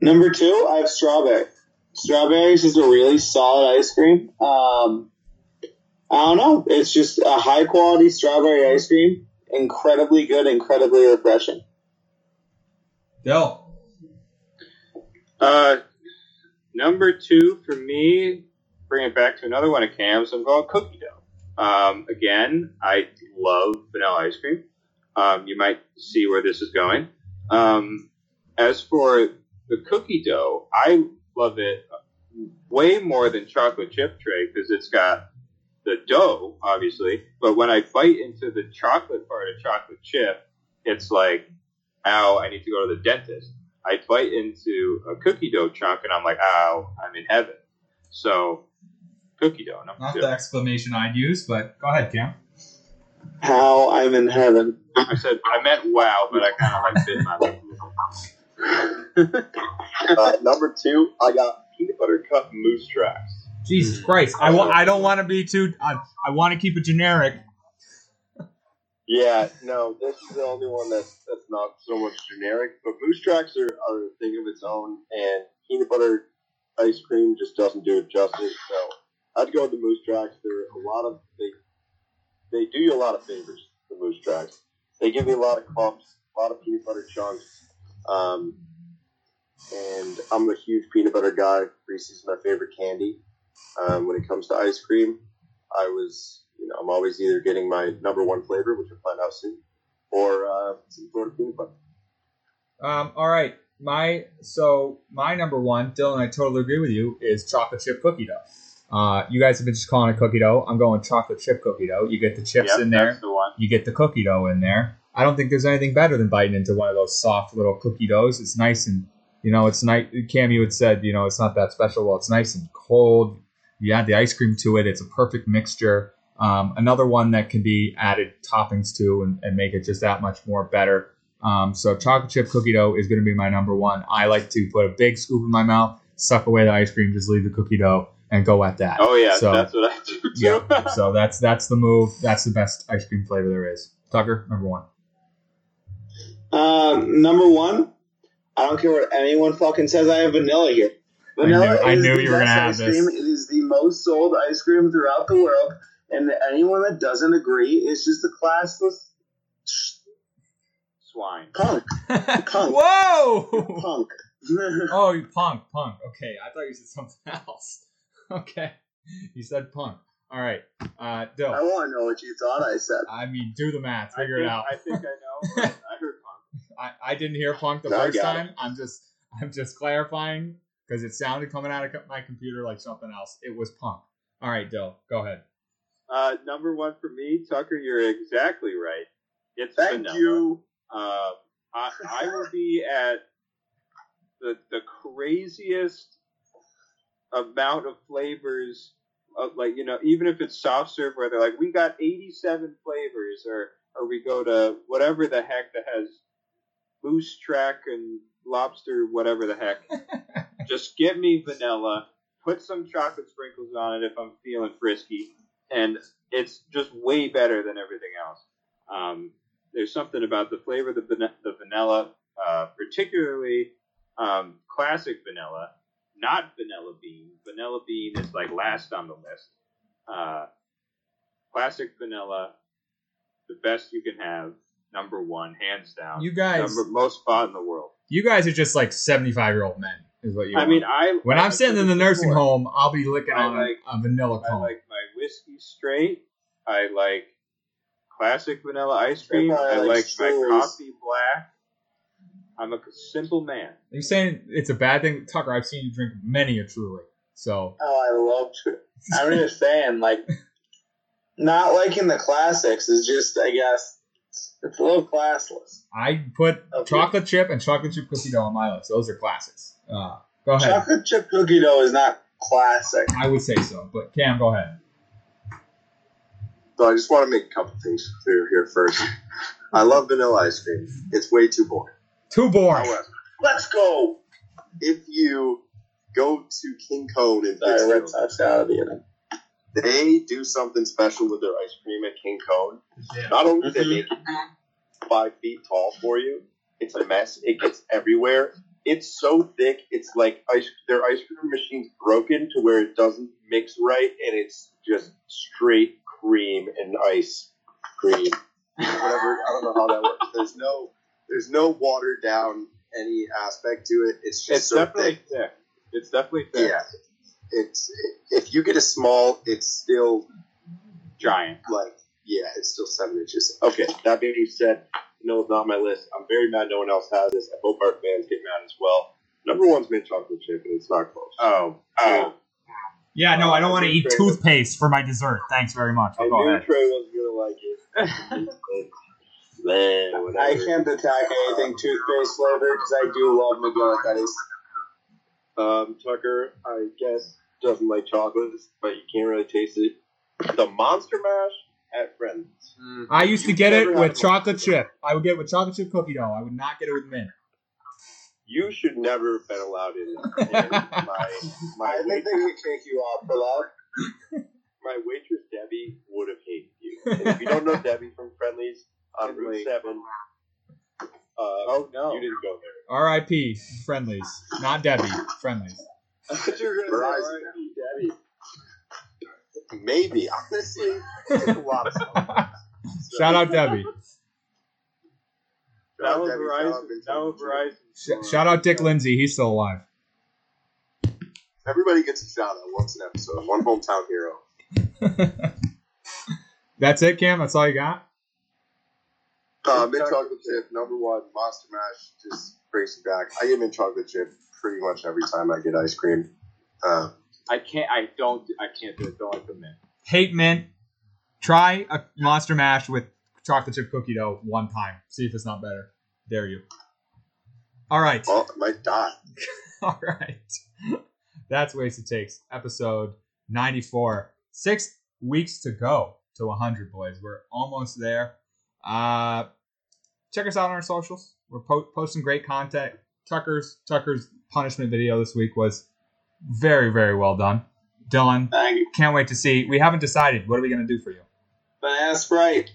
Number two, I have strawberry. Strawberries is a really solid ice cream. Um, I don't know. It's just a high quality strawberry ice cream. Incredibly good, incredibly refreshing. Dill. Uh, number two for me, bring it back to another one of Cam's. I'm going cookie dough. Um, again, I love vanilla ice cream. Um, you might see where this is going. Um, as for the cookie dough, I love it way more than chocolate chip tray because it's got the dough, obviously. But when I bite into the chocolate part of chocolate chip, it's like, ow, I need to go to the dentist. I bite into a cookie dough chunk and I'm like, ow, I'm in heaven. So, cookie dough, Not two. the exclamation I'd use, but go ahead, Cam. How I'm in heaven. I said, I meant wow, but I kind of like bit my lip. Uh, number two, I got peanut butter cup moose tracks. Jesus Christ! I wa- I don't want to be too. I, I want to keep it generic. Yeah, no, this is the only one that's that's not so much generic. But moose tracks are, are a thing of its own, and peanut butter ice cream just doesn't do it justice. So I'd go with the moose tracks. They're a lot of they they do you a lot of favors. The moose tracks. They give me a lot of clumps, a lot of peanut butter chunks. Um, and I'm a huge peanut butter guy. Reese's is my favorite candy. Um, when it comes to ice cream, I was, you know, I'm always either getting my number one flavor, which we'll find out soon, or uh, some sort of peanut butter. Um, all right, my so my number one, Dylan. I totally agree with you. Is chocolate chip cookie dough. Uh, you guys have been just calling it cookie dough. I'm going chocolate chip cookie dough. You get the chips Yep, in there. The. You get the cookie dough in there. I don't think there's anything better than biting into one of those soft little cookie doughs. It's nice and you know, it's nice. Cam, you had said you know it's not that special. Well, it's nice and cold. You add the ice cream to it. It's a perfect mixture. Um, another one that can be added toppings to and, and make it just that much more better. Um, so chocolate chip cookie dough is going to be my number one. I like to put a big scoop in my mouth, suck away the ice cream, just leave the cookie dough, and go at that. Oh yeah, So- that's what I do too. Yeah. so that's that's the move. That's the best ice cream flavor there is. Tucker, number one. Um, number one, I don't care what anyone fucking says. I have vanilla here. I knew- Vanilla I knew the you were gonna best have ice this. cream. It is the most sold ice cream throughout the world, and anyone that doesn't agree is just a classless Swine. punk. Punk. Whoa! Punk. oh, you punk, punk. Okay, I thought you said something else. Okay, you said punk. All right, uh, Dill. I want to know what you thought I said. I mean, do the math, figure think, it out. I think I know. I heard punk. I, I didn't hear punk the I first got time. I'm just I'm just clarifying because it sounded coming out of my computer like something else. It was punk. All right, Dill, go ahead. Uh, number one for me, Tucker. You're exactly right. It's Thank vanilla. you. Um, I, I will be at the the craziest amount of flavors of like you know even if it's soft serve where they're like we got 87 flavors or or we go to whatever the heck that has moose track and lobster, whatever the heck. just give me vanilla. Put some chocolate sprinkles on it if I'm feeling frisky, and it's just way better than everything else. Um, there's something about the flavor of the, the vanilla, uh, particularly um, classic vanilla, not vanilla bean. Vanilla bean is like last on the list. Uh, classic vanilla, the best you can have, number one, hands down. You guys, number most fun in the world. you guys are just like seventy-five year old men, is what you. I are. mean, I when I I'm sitting in the nursing before. home, I'll be licking I on like- a vanilla I cone. like my whiskey straight. I like classic vanilla ice cream. I I like like my coffee black. I'm a simple man. Are you saying it's a bad thing, Tucker? I've seen you drink many a Truly. So Oh, I love Truly. I'm just saying, like, not liking the classics is just, I guess, it's a little classless. I put Okay. chocolate chip and chocolate chip cookie dough on my list. Those are classics. Uh, go ahead. Chocolate chip cookie dough is not classic. I would say so, but Cam, go ahead. So I just want to make a couple things clear here first. I love vanilla ice cream. It's way too boring. Too boring. However, Let's go. if you go to King Cone in Sorry, Red Sox out of the inning. they do something special with their ice cream at King Cone. Yeah. Not only do they Mhm. make it five feet tall for you, it's a mess. It gets everywhere. It's so thick. It's like ice. Their ice cream machine's broken to where it doesn't mix right, and it's just straight cream and ice cream. Whatever. I don't know how that works. There's no. There's no watered down any aspect to it. It's just It's so definitely thick. thick. It's definitely thick. Yeah. It's if you get a small, it's still Giant. like yeah, it's still seven inches. Okay, that being said, no, it's not on my list. I'm very mad no one else has this. I hope our fans get mad as well. Number one's mint chocolate chip, and it's not close. Oh. Oh. Yeah, no, I don't want to eat Trey- toothpaste for my dessert. Thanks very much. I Go knew ahead. Trey wasn't gonna like it. Man, whatever. I can't attack anything toothpaste flavored because I do love McGillicuddy's. Um, Tucker, I guess doesn't like chocolates, but you can't really taste it. The Monster Mash at Friends. I used to You've get it with chocolate chip. I would get it with chocolate chip cookie dough. I would not get it with mint. You should never have been allowed in. and my my I think they could kick you off for that. my waitress Debbie would have hated you. And if you don't know Debbie from Friendly's on Route Seven, uh, Oh, no. you didn't go there. R.I.P. Friendly's, not Debbie. Friendly's. Verizon. Debbie. Maybe honestly, a lot of stuff. Shout out Debbie. That was Debbie, shout out Verizon. Vince That was Verizon. Verizon. Sh- shout out Dick Lindsay. He's still alive. Everybody gets a shout out once an episode. One hometown hero. That's it, Cam. That's all you got. Uh, mint chocolate chip number one. Monster Mash just brings me back. I get mint chocolate chip pretty much every time I get ice cream. Uh, I can't. I don't. I can't do it. Don't like the mint. Hate mint. Try a monster mash with chocolate chip cookie dough one time. See if it's not better. Dare you. All right. well, I might die. All right. That's Wasted Takes, episode 94. Six weeks to go to 100, boys. We're almost there. Uh, check us out on our socials. We're po- posting great content. Tucker's Tucker's punishment video this week was very, very well done. Dylan, Thank you. can't wait to see. We haven't decided. What are we going to do for you? Banana Sprite.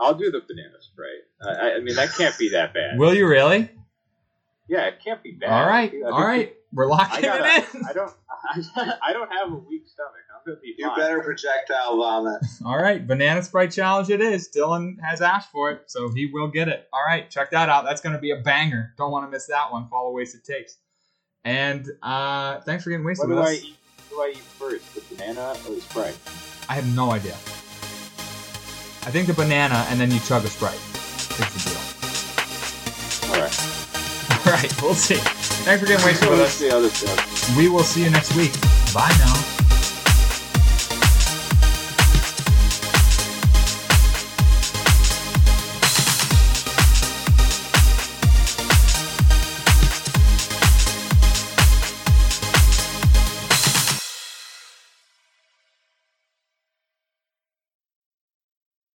I'll do the banana Sprite. I, I- I mean, that can't be that bad. Will you really? Yeah, it can't be bad. All right, all right. We're I locking gotta. it in. I don't. I don't have a weak stomach. I'm gonna be You fine. better projectile vomit. All right, Banana Sprite Challenge it is. Dylan has asked for it, so he will get it. All right, check that out. That's going to be a banger. Don't want to miss that one. Follow Wasted Takes. And uh, thanks for getting What wasted do with I us. eat? What do I eat first? The banana or the Sprite? I have no idea. I think the banana, and then you chug a Sprite. Is the deal. All right. All right, we'll see. Thanks for getting wasted with us. the other stuff? We will see you next week. Bye now.